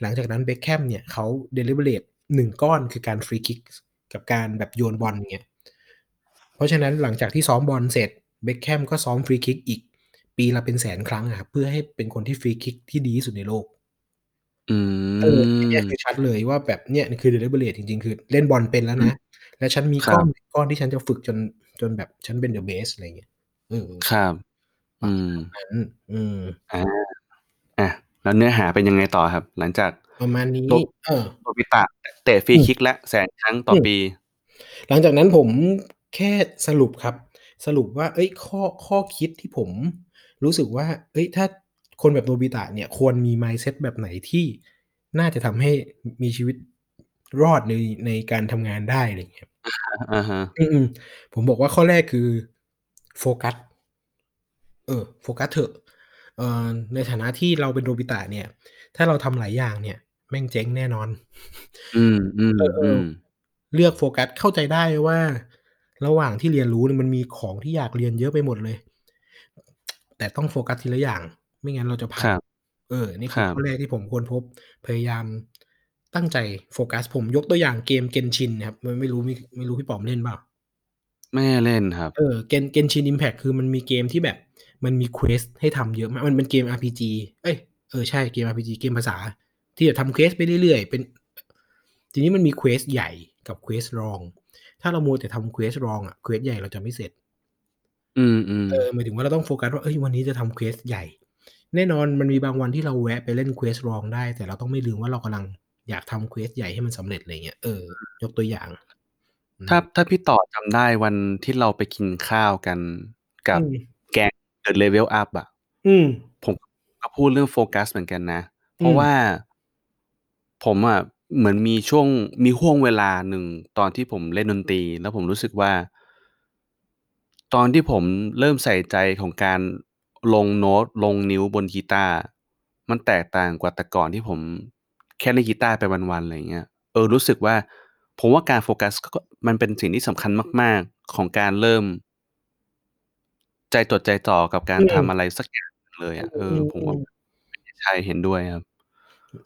หลังจากนั้นเบคแคมเนี่ยเขา deliberate หนึ่งก้อนคือการ free kick กับการแบบโยนบอลเงี้ยเพราะฉะนั้นหลังจากที่ซ้อมบอลเสร็จ เบคแคมก็ซ้อมฟรีคิกอีก ปีละเป็นแสนครั้งอะครับเพื่อให้เป็นคนที่ฟรีคิกที่ดีที่สุดในโลกอืเอออันมเนี่ยคือชัดเลยว่าแบบเนี่ยคือเดลิเบเรตจริงๆ คือเล่นบอลเป็นแล้วนะ และฉันมีครัก้บอนก้อนที่ฉันจะฝึกจนจนแบบฉันเป็นเดอะเบสอะไรเงี้ยเออครับ อืมนั้นอืมอ่าอะแล้วเนื้อหาเป็นยังไงต่อครับ หลังจากประมาณนี้โดเออโนบิตะเตะฟรีอืมคิกและแสนครั้งต่ออมปี หลังจากนั้นผมแค่สรุปครับ สรุปว่า เอ้ยข้อข้อคิดที่ผมรู้สึกว่า เอ้ยถ้าคนแบบโนบิตะเนี่ยควรมี mindset แบบไหนที่น่าจะทำให้มีชีวิตรอดในในการทำงานได้อะไรอย่างเงี้ยอ่าฮะอืมๆผมบอกว่าข้อแรกคือโฟกัส เออ โฟกัสเถอะเอ่อในฐานะที่เราเป็นโนบิตะเนี่ย ถ้าเราทำหลายอย่างเนี่ย แม่งเจ๊งแน่นอน อืมอืมเออเออือมเลือกโฟกัสเข้าใจได้ว่า ระหว่างที่เรียนรู้เนี่ยมันมีของที่อยากเรียนเยอะไปหมดเลย แต่ต้องโฟกัสทีละอย่าง ไม่งั้นเราจะพคลารัดบเออ นี่คคือรับข้อแรกที่ผมควรพบ พยายามตั้งใจโฟกัส ผมยกตัวอย่างเกม Genshin นะครับไม่ไม่รู้ไม่ไม่รู้พี่ป๋อมเล่นเปล่าไม่ได้เล่นครับ เออ Gen Genshin Impact คือมันมีเกมที่แบบ มันมี quest ให้ทำเยอะมาก มันเป็นเกม RPG เอ้ย เออ ใช่ เกม RPG เกมภาษา ที่จะทำ quest ไปเรื่อยๆ เป็น ทีนี้มันมี quest ใหญ่กับ quest รอง ถ้าเรามัวแต่ทำ quest รองอะ quest ใหญ่เราจะไม่เสร็จ อืมอืมเออหมายถึงว่าเราต้องโฟกัสว่าเอ้ยวันนี้จะทำ quest ใหญ่ แน่นอนมันมีบางวันที่เราแวะไปเล่น quest รองได้ แต่เราต้องไม่ลืมว่าเรากำลังอยากทำ quest ใหญ่ให้มันสำเร็จอะไรเงี้ยเออยกตัวอย่างอืมถ้าถ้าพี่ต่อจำได้วันที่เราไปกินข้าวกันกับอืมแก๊ง The Level Up อะ อืม ผมก็พูดเรื่องโฟกัสเหมือนกันนะ เพอืราะม ว่าผมอะ เหมือนมีช่วง มีห่วงเวลาหนึ่งตอนที่ผมเล่นดนตรี แล้วผมรู้สึกว่า ตอนที่ผมเริ่มใส่ใจของการลงโน้ต ลงนิ้วบนกีตาร์ มันแตกต่างกว่าแต่ก่อนที่ผมแค่เล่นกีตาร์ไปวัน ๆ อะไรอย่างเงี้ย เออ รู้สึกว่า ผมว่าการโฟกัสก็มันเป็นสิ่งที่สำคัญมาก ๆ ของการเริ่ม ใจจดใจจ่อกับการอืมทำอะไรสักอย่างเลยอะ เออือมผมอืว่า ม ใช่ เห็นด้วยครับ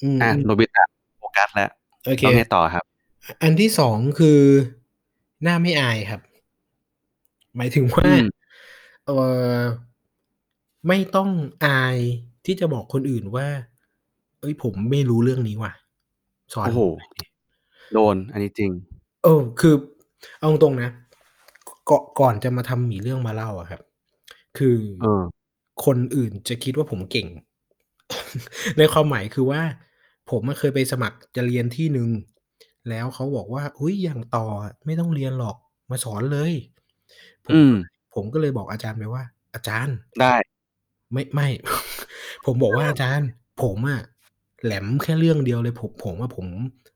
อืมอะอืมโนบิตะ โฟกัสแล้ว โอเคแล้วไงต่อครับ อันที่สองคือหน้าไม่อายครับ หมายถึงว่าอืมเออไม่ต้องอายที่จะบอกคนอื่นว่า เอ้ยผมไม่รู้เรื่องนี้ว่ะ สอนโอ้โหผมหน่อยดิโดน อันนี้จริง เออ คือ เอาตรงๆนะก่อนก่อนจะมาทำหมีเรื่องมาเล่าอะครับ คือเออคนอื่นจะคิดว่าผมเก่ง ในความหมายคือว่า ผมอะเคยไปสมัครจะเรียนที่หนึ่งแล้วเขาบอกว่า อุ้ยอย่างต่ออะไม่ต้องเรียนหรอกมาสอนเลยผมอืมผมก็เลยบอกอาจารย์ไปว่า อาจารย์ ได้ ไม่ไม่ ผมบอกว่าอาจารย์ ผมอะแหลมแค่เรื่องเดียวเลย ผมผมว่าผม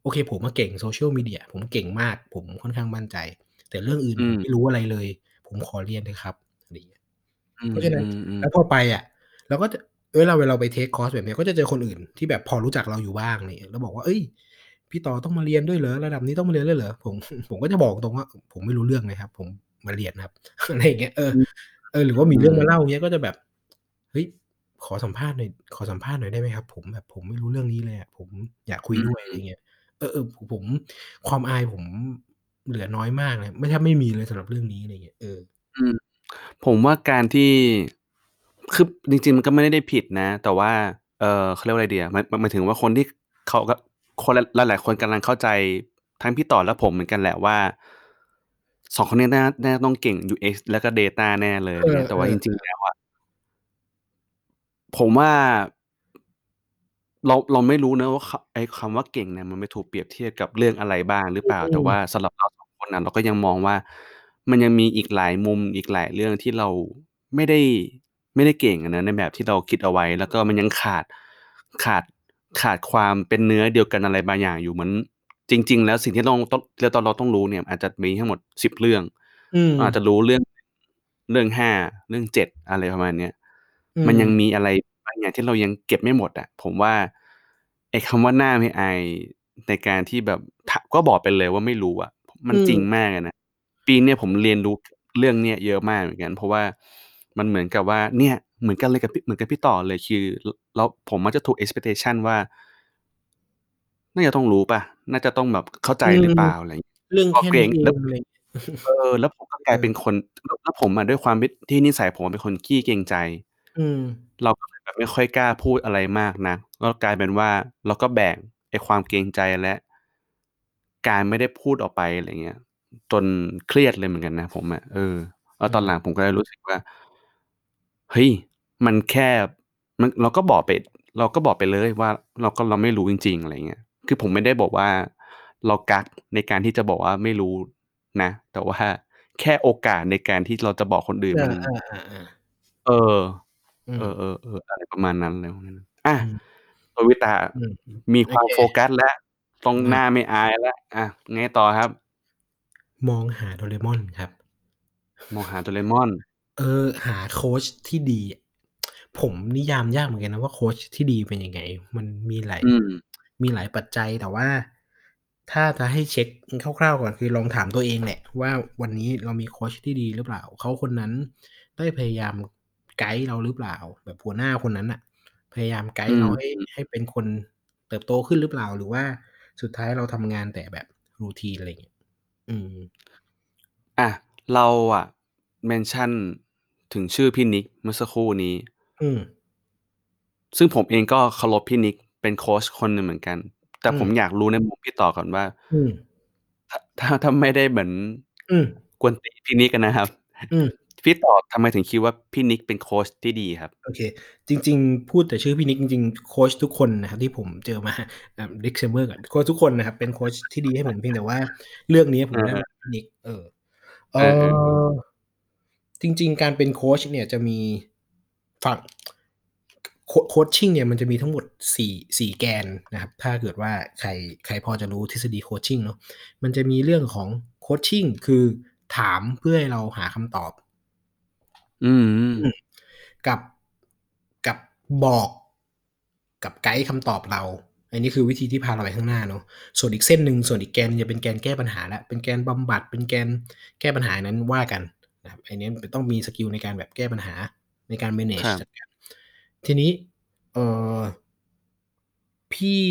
โอเค ผมมาเก่งโซเชียลมีเดียผมเก่งมาก ผมค่อนข้างมั่นใจ แต่เรื่องอื่นอืผมม ไม่รู้อะไรเลย ผมขอเรียนเลยครับอะไรอย่างเงี้ยอืมเพราะฉะนั้นอืมอืมแล้วพอไปอะเราก็จะ เวลาเวลาไปเทคคอร์สแบบเนี้ยก็จะเจอคนอื่นที่แบบพอรู้จักเราอยู่บ้างเนี่ยแล้วบอกว่า เอ้ย พี่ต่อต้องมาเรียนด้วยเหรอระดับนี้ต้องมาเรียนด้วยเหรอผมผมก็จะบอกตรงว่า ผมไม่รู้เรื่องเลยครับ ผมมาเรียนครับอะไรอย่างเงี้ยเออเออหรือว่ามีเรื่องมาเล่าเงี้ยก็จะแบบเฮ้ยขอสัมภาษณ์หน่อยขอสัมภาษณ์หน่อยได้ไหมครับ ผมแบบผมไม่รู้เรื่องนี้เลยอะผมอยากคุยด้วยอะไรเงี้ยเออเออผมผมความอายผมเหลือน้อยมากเลยไม่แทบไม่มีเลยสำหรับเรื่องนี้อะไรเงี้ยเอออืมผมว่าการที่ คือจริง ๆ มันก็ไม่ได้ผิดนะ แต่ว่า เออเขาเรียกว่าอะไรเดียมันมันหมายถึงว่าคนที่เขาก็คนหลายๆคนกำลังเข้าใจทั้งพี่ต่อและผมเหมือนกันแหละว่าสองคนนี้น่าน่าต้องเก่ง UX แล้วก็ Data แน่เลยอะไรเงี้ยแต่ว่าจริง ๆ แล้วอะผมว่า เราเราไม่รู้นะว่าคไอ้คำว่าเก่งเนี่ยมันไปถูกเปรียบเทียบกับเรื่องอะไรบ้างหรือเปล่าอืมแต่ว่าสำหรับเราสองคนน่ะเราก็ยังมองว่า มันยังมีอีกหลายมุมอีกหลายเรื่องที่เราไม่ได้ ไม่ได้เก่งอะนะในแบบที่เราคิดเอาไว้ แล้วก็มันยังขาดขาดขาดความเป็นเนื้อเดียวกันอะไรบางอย่างอยู่เหมือนจริง ๆ แล้วสิ่งที่เราต้องเราต้องเราต้องรู้เนี่ย อาจจะมีทั้งหมดสิบเรื่องอืม อาจจะรู้เรื่องเรื่องห้าเรื่องเจ็ดอะไรประมาณเนี้ยอืมันยังมีอะไรบางอย่างที่เรายังเก็บไม่หมดอะผมว่าไอ้คำว่าหน้าไม่อายในการที่แบบถก็บอกไปเลยว่าไม่รู้อะมันจริงมากอะนะ ปีเนี้ยผมเรียนรู้เรื่องเนี้ยเยอะมากเหมือนกัน เพราะว่า มันเหมือนกับว่าเนี่ยเหมือนกันเลยกับพี่เหมือนกับพี่ต่อเลยคือเราผมมักจะถูก expectation ว่า น่าจะต้องรู้ป่ะ น่าจะต้องแบบเข้าใจหรือเปล่าอะไรอย่างเงี้ยเรื่องพอแค่เกรนี้งเอแล้วงอะไรเออ แล้วผมก็กลายเป็นคน แล้วแล้วผมอะด้วยความที่นิสัยผมเป็นคนขี้เกรงใจ อืมเราก็เลยแบบไม่ค่อยกล้าพูดอะไรมากนักก็กลายเป็นว่าเราก็แบ่งไอ้ความเกรงใจและ การไม่ได้พูดออกไปอะไรเงี้ยจนเครียดเลยเหมือนกันนะผมอะเออแล้วตอนหลังผมก็เลยรู้สึกว่า เฮ้ยมันแค่มันเราก็บอกไป เราก็บอกไปเลยว่าเราก็เราไม่รู้จริง ๆอะไรเงี้ยคือผมไม่ได้บอกว่า เรากักในการที่จะบอกว่าไม่รู้นะ แต่ว่าแค่โอกาสในการที่เราจะบอกคนอื่นอ่ามันอ่าอ่าอ่าเอออืมเออเออเอออะไรประมาณนั้นเลยพวกนั้นอะอืมตัววิตาอืมมีความโอเคโฟกัสแล้วตรงอะหน้าไม่อายแล้วอะไงต่อครับ มองหาโดเรมอนครับ มองหาโดเรมอน เออ หาโค้ชที่ดีอะผมนิยามยากเหมือนกันนะว่าโค้ชที่ดีเป็นยังไง มันมีหลาย อืม มีหลายปัจจัยแต่ว่า ถ้าจะให้เช็คคร่าวๆก่อนคือลองถามตัวเองแหละ ว่าวันนี้เรามีโค้ชที่ดีหรือเปล่า เขาคนนั้นได้พยายามไกด์เราหรือเปล่า แบบหัวหน้าคนนั้นอะพยายามไกด์เราอืมให้ให้เป็นคนเติบโตขึ้นหรือเปล่า หรือว่าสุดท้ายเราทำงานแต่แบบรูทีนอะไรอย่างเงี้ยอืม อะ เราอะ เมนชั่นถึงชื่อพี่นิกเมื่อสักครู่นี้ อืม ซึ่งผมเองก็เคารพพี่นิกเป็นโค้ชคนหนึ่งเหมือนกัน แต่อืมผมอยากรู้ในมุมพี่ต่อก่อนว่าอืมถ้าถ้าถ้าไม่ได้เหมือนอืมกวนตีนพี่นิกกันนะครับอืมพี่ต่อทำไมถึงคิดว่าพี่นิกเป็นโค้ชที่ดีครับ โอเค จริง ๆ พูดแต่ชื่อพี่นิกจริงๆโค้ชทุกคนนะครับที่ผมเจอมา disclaimer กับโค้ชทุกคนนะครับเป็นโค้ชที่ดีให้ผมเพียงแต่ว่า เรื่องนี้ผมได้มาจากพี่นิกเออเอเออเอออ จริง ๆ การเป็นโค้ชเนี่ยจะมีฝั่งโคโคชชิ่งเนี่ยมันจะมีทั้งหมดสี่สี่แกนนะครับ ถ้าเกิดว่าใครใครพอจะรู้ทฤษฎีโคชชิ่งเนาะมันจะมีเรื่องของโคชชิ่งคือถามเพื่อให้เราหาคำตอบ อืมกับกับบอกกับไกด์คำตอบเรา อันนี้คือวิธีที่พาเราไปข้างหน้าเนาะส่วนอีกเส้นหนึ่งส่วนอีกแกนจะเป็นแกนแก้ปัญหาละเป็นแกนบำบัดเป็นแกนแก้ปัญหานั้นว่ากัน นะครับอันนี้ต้องมี skill ในการแบบแก้ปัญหาในการ manage ครับจัดการทีนี้เออพี่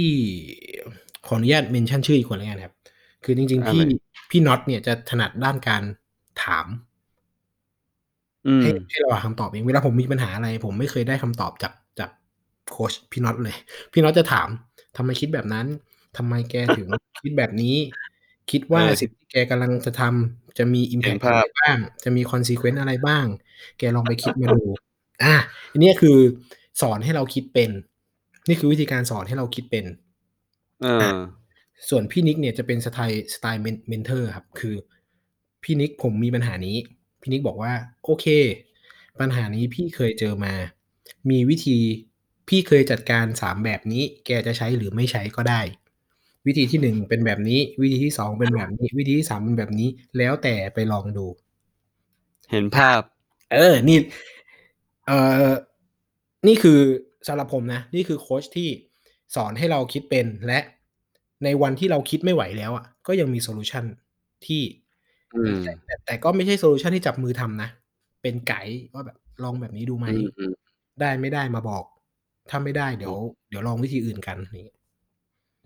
ขออนุญาต mention ชื่ออีกคนแล้วกันครับ คือจริง ๆ พี่อะไรพี่น็อตเนี่ยจะถนัดด้านการถามอืมให้ให้เราหาคำตอบเองเวลาผมมีปัญหาอะไร ผมไม่เคยได้คำตอบจากจากโค้ชพี่น็อตเลย พี่น็อตจะถามทำไมคิดแบบนั้นทำไมแกถึงคิดแบบนี้ คิดว่าเออสิ่งที่แกกำลังจะทำ จะมีเห็น impact ภาอะพไรบ้าง จะมี consequence อะไรบ้าง แกลองไปคิดมาดูอาอันเนี้ยคือสอนให้เราคิดเป็น นี่คือวิธีการสอนให้เราคิดเป็นเออาอส่วนพี่นิกเนี่ยจะเป็นสไตล์สไตล์เมน mentor ครับ คือพี่นิกผมมีปัญหานี้ พี่นิกบอกว่าโอเค ปัญหานี้พี่เคยเจอมา มีวิธีพี่เคยจัดการ3แบบนี้ แกจะใช้หรือไม่ใช้ก็ได้ วิธีที่1เป็นแบบนี้ วิธีที่2เป็นแบบนี้ วิธีที่3เป็นแบบนี้ แล้วแต่ไปลองดู เห็นภาพ เออ นี่ เอ่อนี่คือสำหรับผมนะ นี่คือโคชที่สอนให้เราคิดเป็นและในวันที่เราคิดไม่ไหวแล้วอะก็ยังมีโซลูชันที่อืมแต่แต่แต่ก็ไม่ใช่ solution ที่จับมือทำนะ เป็นไกด์ว่าแบบลองแบบนี้ดูไหมอืมได้ไม่ได้มาบอก ถ้าไม่ได้เดี๋ยวอ๋อเดี๋ยวลองวิธีอื่นกันอย่างงี้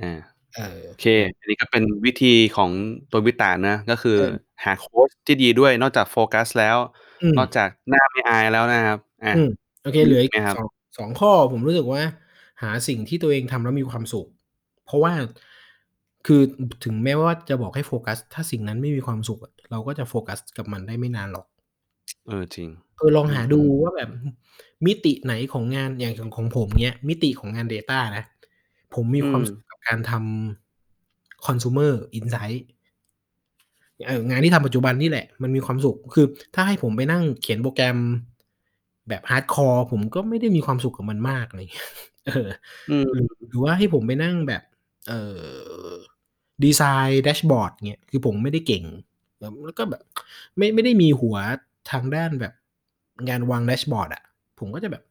อา เออ โอเค อันนี้ก็เป็นวิธีของตัววิตานะ ก็คือเออ หาโคชที่ดีด้วย นอกจากโฟกัสแล้ว อืมนอกจากหน้าไม่อายแล้วนะครับ อา อืม โอเคเหลืออีกไงครับสองสองข้อ ผมรู้สึกว่า หาสิ่งที่ตัวเองทำแล้วมีความสุข เพราะว่า คือ ถึงแม้ว่าจะบอกให้โฟกัส ถ้าสิ่งนั้นไม่มีความสุขอะ เราก็จะโฟกัสกับมันได้ไม่นานหรอก เออ จริง เออ ลองหาดูอืมว่าแบบ มิติไหนของงาน อย่างของ ของผม เงี้ย มิติของงาน Data นะ ผมมีอืความมสุข กับการทำ consumer insight เอ่องานที่ทำปัจจุบันนี่แหละ มันมีความสุข คือถ้าให้ผมไปนั่งเขียนโปรแกรมแบบ hardcore ผมก็ไม่ได้มีความสุขกับมันมากอะไรเงี้ยเอออืมหรือหรือว่าให้ผมไปนั่งแบบ เอ่อดีไซน์แดชบอร์ดเงี้ยคือผมไม่ได้เก่งแล้วแล้วก็แบบ ไม่ไม่ได้มีหัวทางด้านแบบงานวางแดชบอร์ดอะผมก็จะแบบ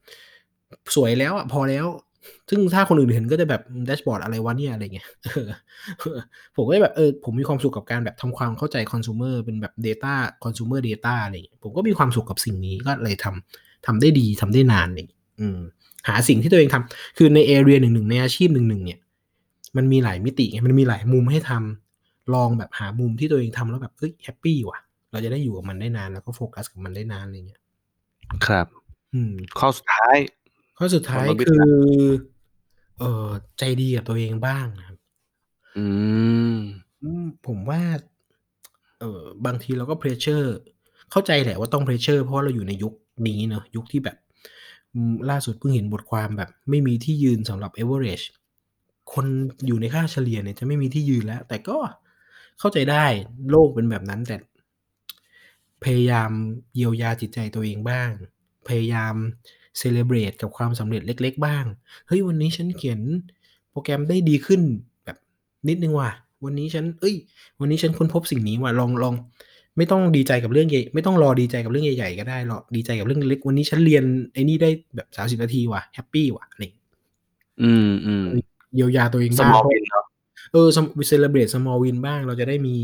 สวยแล้วอะพอแล้ว ซึ่งถ้าคนอื่นเห็นก็จะแบบแดชบอร์ดอะไรวะเนี่ยอะไรเงี้ยเออผมก็จะแบบเออผมมีความสุขกับการแบบทำความเข้าใจ consumer เป็นแบบ data consumer data อะไรอย่างเงี้ยผมก็มีความสุขกับสิ่งนี้ก็เลยทำทำได้ดีทำได้นานอะไรงี้อืมหาสิ่งที่ตัวเองทำคือใน area หนึ่งๆในอาชีพหนึ่งๆเนี่ย มันมีหลายมิติไงมันมีหลายมุมให้ทำลองแบบหามุมที่ตัวเองทำแล้วแบบเฮ้ยแฮปปีว่ะ เราจะได้อยู่กับมันได้นานแล้วก็โฟกัสกับมันได้นานอะไรเงี้ยครับ อืมข้อสุดท้าย ข้อสุดท้ายของโนบิคืตะอเอ่อใจดีกับตัวเองบ้างนะครับ อืมอืมผมว่า เอ่อบางทีเราก็ pressure เข้าใจแหละว่าต้อง pressure เพราะว่าเราอยู่ในยุคนี้เนาะยุคที่แบบอืมล่าสุดเพิ่งเห็นบทความแบบ ไม่มีที่ยืนสำหรับ average คนอยู่ในค่าเฉลี่ยเนี่ยจะไม่มีที่ยืนแล้ว แต่ก็เข้าใจได้โลกเป็นแบบนั้น แต่พยายามเยียวยาจิตใจตัวเองบ้าง พยายาม celebrate กับความสำเร็จเล็ก ๆ บ้าง เฮ้ยวันนี้ฉันเขียนโปรแกรมได้ดีขึ้นแบบนิดหนึ่งว่ะ วันนี้ฉันเฮ้ย วันนี้ฉันค้นพบสิ่งนี้ว่ะ ลองลองไม่ต้องดีใจกับเรื่องใหญ่ไม่ต้องรอดีใจกับเรื่องใหญ่ๆก็ได้หรอกดีใจกับเรื่องเล็ก วันนี้ฉันเรียนไอ้นี่ได้แบบ30นาทีว่ะแฮปปีว่ะอะไรงี้อืมอืมเยียวยาตัวเองบ้าง small win เนาะเออ sm celebrate small win บ้าง เราจะได้มี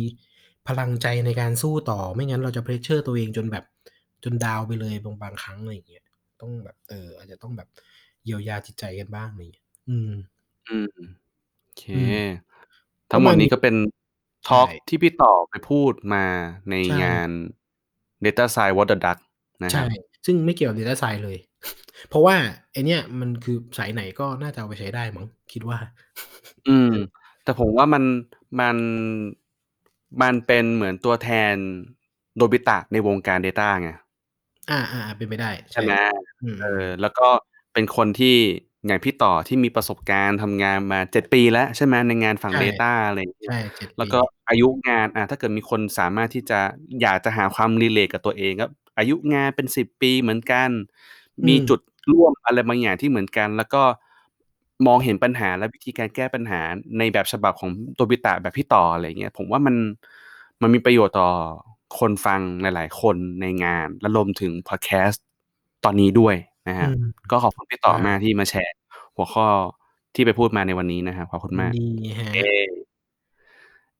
พลังใจในการสู้ต่อ ไม่งั้นเราจะ pressure ตัวเองจนแบบจนดาวน์ไปเลยบางบางครั้งอะไรอย่างเงี้ย ต้องแบบ เออ อาจจะต้องแบบเยียวยาจิตใจกันบ้างอะไรอย่างเงี้ยอืม อืม โอเค อืมทั้งหมดนี้ ก็เป็นทอล์กใช่ที่พี่ต่อไปพูดมาในใช่ งาน Data Science What the Duck นะคใช่รับ ซึ่งไม่เกี่ยวกับ data science เลย เพราะว่าไอ้เนี่ยมันคือสายไหนก็น่าจะเอาไปใช้ได้มั้งคิดว่า อืม แต่ผมว่ามัน มัน มันเป็นเหมือนตัวแทนโนบิตะในวงการ Data ไง อาๆๆเป็นไปได้ ใช่ไหม อืม เออ แล้วก็เป็นคนที่ อย่างพี่ต่อที่มีประสบการณ์ทำงานมา 7 ปีแล้ว ใช่ไหม ในงานฝั่งใช่ Data อะไรอย่างเงี้ใช่ย7แล้วปีก็อายุงาน อ่า ถ้าเกิดมีคนสามารถที่จะ อยากจะหาความ relate กับตัวเอง ก็อายุงานเป็น 10 ปีเหมือนกัน อืมีม จุดร่วมอะไรบางอย่างที่เหมือนกัน แล้วก็มองเห็นปัญหา และวิธีการแก้ปัญหาในแบบฉบับของโนบิตะแบบพี่ต่อ อะไรอย่างเงี้ย ผมว่ามัน มันมีประโยชน์ต่อ คนฟังหลาย ๆ คนในงานและรวมถึงพอดแคสต์ตอนนี้ด้วยนะคอืรับมก็ขอบคุณพี่ต่อใช่มากที่มาแชร์ หัวข้อที่ไปพูดมาในวันนี้นะครับขอบคุณยินมากดีครัเอบ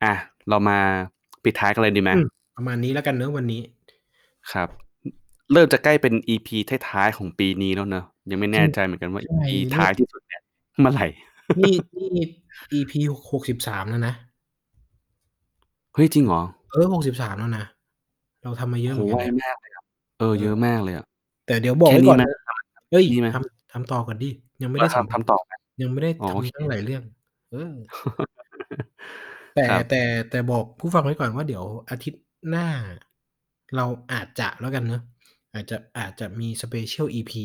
อะเรามาปิดท้ายกันเลยดีไหมอืมประมาณนี้แล้วกันเนาะวันนี้ ครับ เริ่มจะใกล้เป็น EP ท้ายๆของปีนี้แล้วเนาะยังไม่จแน่ริงใจเหมือนกันว่าใช่ EP นี่ท้ายที่สุดเนี่ยเมื่อไหร่นี่นี่ EP 63แล้วนะ เฮ้ยจริงเหรอ?เออ63แล้วนะ เราทำมาเยโอ้อะโฮเหมือนไวกันนะมากเลยอะเออเอเยออะมากเลยอะแต่เดี๋ยวบอกแค่ไว้นี้ก่อนไหมนะ เฮ้ย นี่ไหม?ทำทำต่อก่อนดิ ยังไม่เหรได้อครัสับมทำต่อไหม?ยังไม่ได้อ๋อทโอเคำตั้งหลายเรื่อง เออ แต่ครับ แต่แต่บอกผู้ฟังไว้ก่อนว่าเดี๋ยวอาทิตย์หน้า เราอาจจะแล้วกันเนอะอาจจะอาจจะมีสเปเชียลอีพี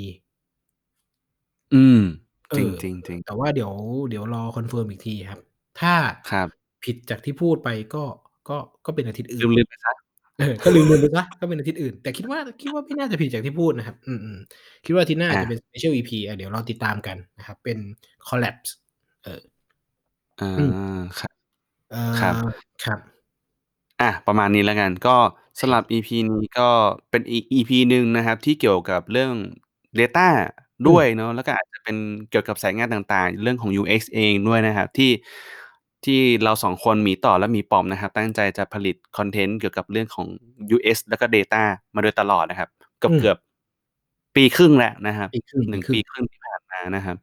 อืม เอจริงอ จริงจริงแต่ว่าเดี๋ยวเดี๋ยวรอ confirm อีกทีครับ ถ้าครับ ผิดจากที่พูดไปก็ก็ก็เป็นอาทิตย์อื่ลืมลืมไปซะ เออ ก็ลืมลืมไปซะก็เป็นอาทิตย์อื่น แต่คิดว่าคิดว่าไม่น่าจะผิดจากที่พูดนะครับ อืมอืมคิดว่าอาทิตย์หน้าอ่าจะเป็น special EP อะเดี๋ยวเราติดตามกันนะครับ เป็น collab เอออ่อืมาครับเอ่อครับครับ อะประมาณนี้แล้วกัน ก็สำหรับ EP นี้ก็เป็นอีก EP หนึ่งนะครับ ที่เกี่ยวกับเรื่อง Data ด้วยเนาะแล้วก็อาจจะเป็นเกี่ยวกับสายงานต่างๆ เรื่องของ UX เองด้วยนะครับ ที่ ที่เราสองคนหมีต่อและหมีปอมนะครับ ตั้งใจจะผลิตคอนเทนต์เกี่ยวกับเรื่องของ UX แล้วก็ Data มาโดยตลอดนะครับ เกือบอืมเกือบปีครึ่งแล้วนะครับปีครึ่งหนึ่งปีครึ่งปีครึ่งที่ผ่านมานะครับ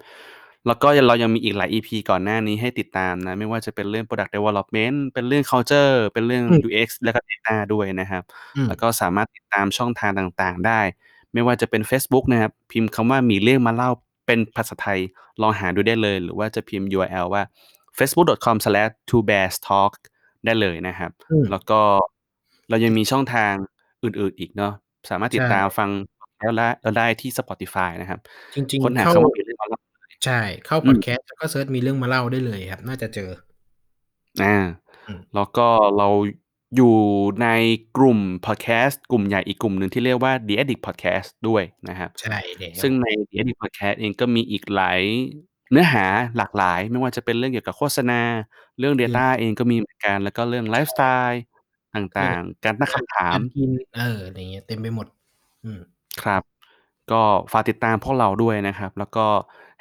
แล้วก็เรายังมีอีกหลาย EP ก่อนหน้านี้ให้ติดตามนะ ไม่ว่าจะเป็นเรื่อง Product Development เป็นเรื่อง Culture เป็นเรื่องอืม UX แล้วก็ Data ด้วยนะครับอืมแล้วก็สามารถติดตามช่องทางต่างๆ ได้ ไม่ว่าจะเป็น Facebook นะครับ พิมพ์คำว่ามีเรื่องมาเล่าเป็นภาษาไทยลองหาดูได้เลย หรือว่าจะพิมพ์ URL ว่า facebook.com/twobearstalk ได้เลยนะครับอืมแล้วก็เรายังมีช่องทางอื่นๆอีกเนาะสามารถติดใช่ตามฟังแล้วได้เราได้ที่ Spotify นะครับ จริงค้นๆหาเข้าคำว่ามีเรื่องมาเล่าใช่ เข้าอืพอมดแคสต์แล้วก็เซิร์ชมีเรื่องมาเล่าได้เลยครับ น่าจะเจออาอืมแล้วก็เราอยู่ในกลุ่มพอดแคสต์กลุ่มใหญ่อีกกลุ่มหนึ่งที่เรียกว่า The Addict Podcast ด้วยนะครับ ใช่แล้วซึ่งใน The Addict Podcast เองก็มีอีกหลาย เนื้อหาหลากหลาย ไม่ว่าจะเป็นเรื่องเกี่ยวกับโฆษณา เรื่อง อืม Data เองก็มีเหมือนกัน แล้วก็เรื่องไลฟ์สไตล์ตเรื่่าองงๆ การตั้งการคำถากา ม รกิน เออ อะไรเงี้ย เต็มไปหมด อืม ครับ ก็ฝากติดตามพวกเราด้วยนะครับ แล้วก็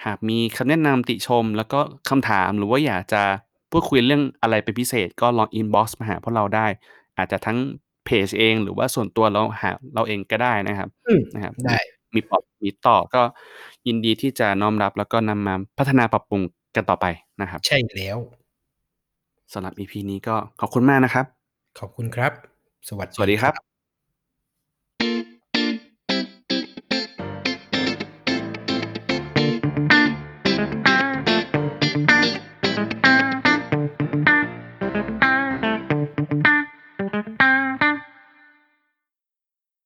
หากมีคำแนะนำ ติชม แล้วก็คำถาม หรือว่าอยากจะพูดคุยเรื่องอะไรเป็นพิเศษ ก็ลอง inbox มาหาพวกเราได้ อาจจะทั้งเพจเอง หรือว่าส่วนตัวเราหา เราเองก็ได้นะครับ อืม นะครับ ได้ มีปรับมีต่อก็ยินดีที่จะน้อมรับแล้วก็นำมาพัฒนาปรับปรุงกันต่อไปนะครับ ใช่แล้วสำหรับ EP นี้ก็ขอบคุณมากนะครับ ขอบคุณครับ สวัสสวัสดีครับ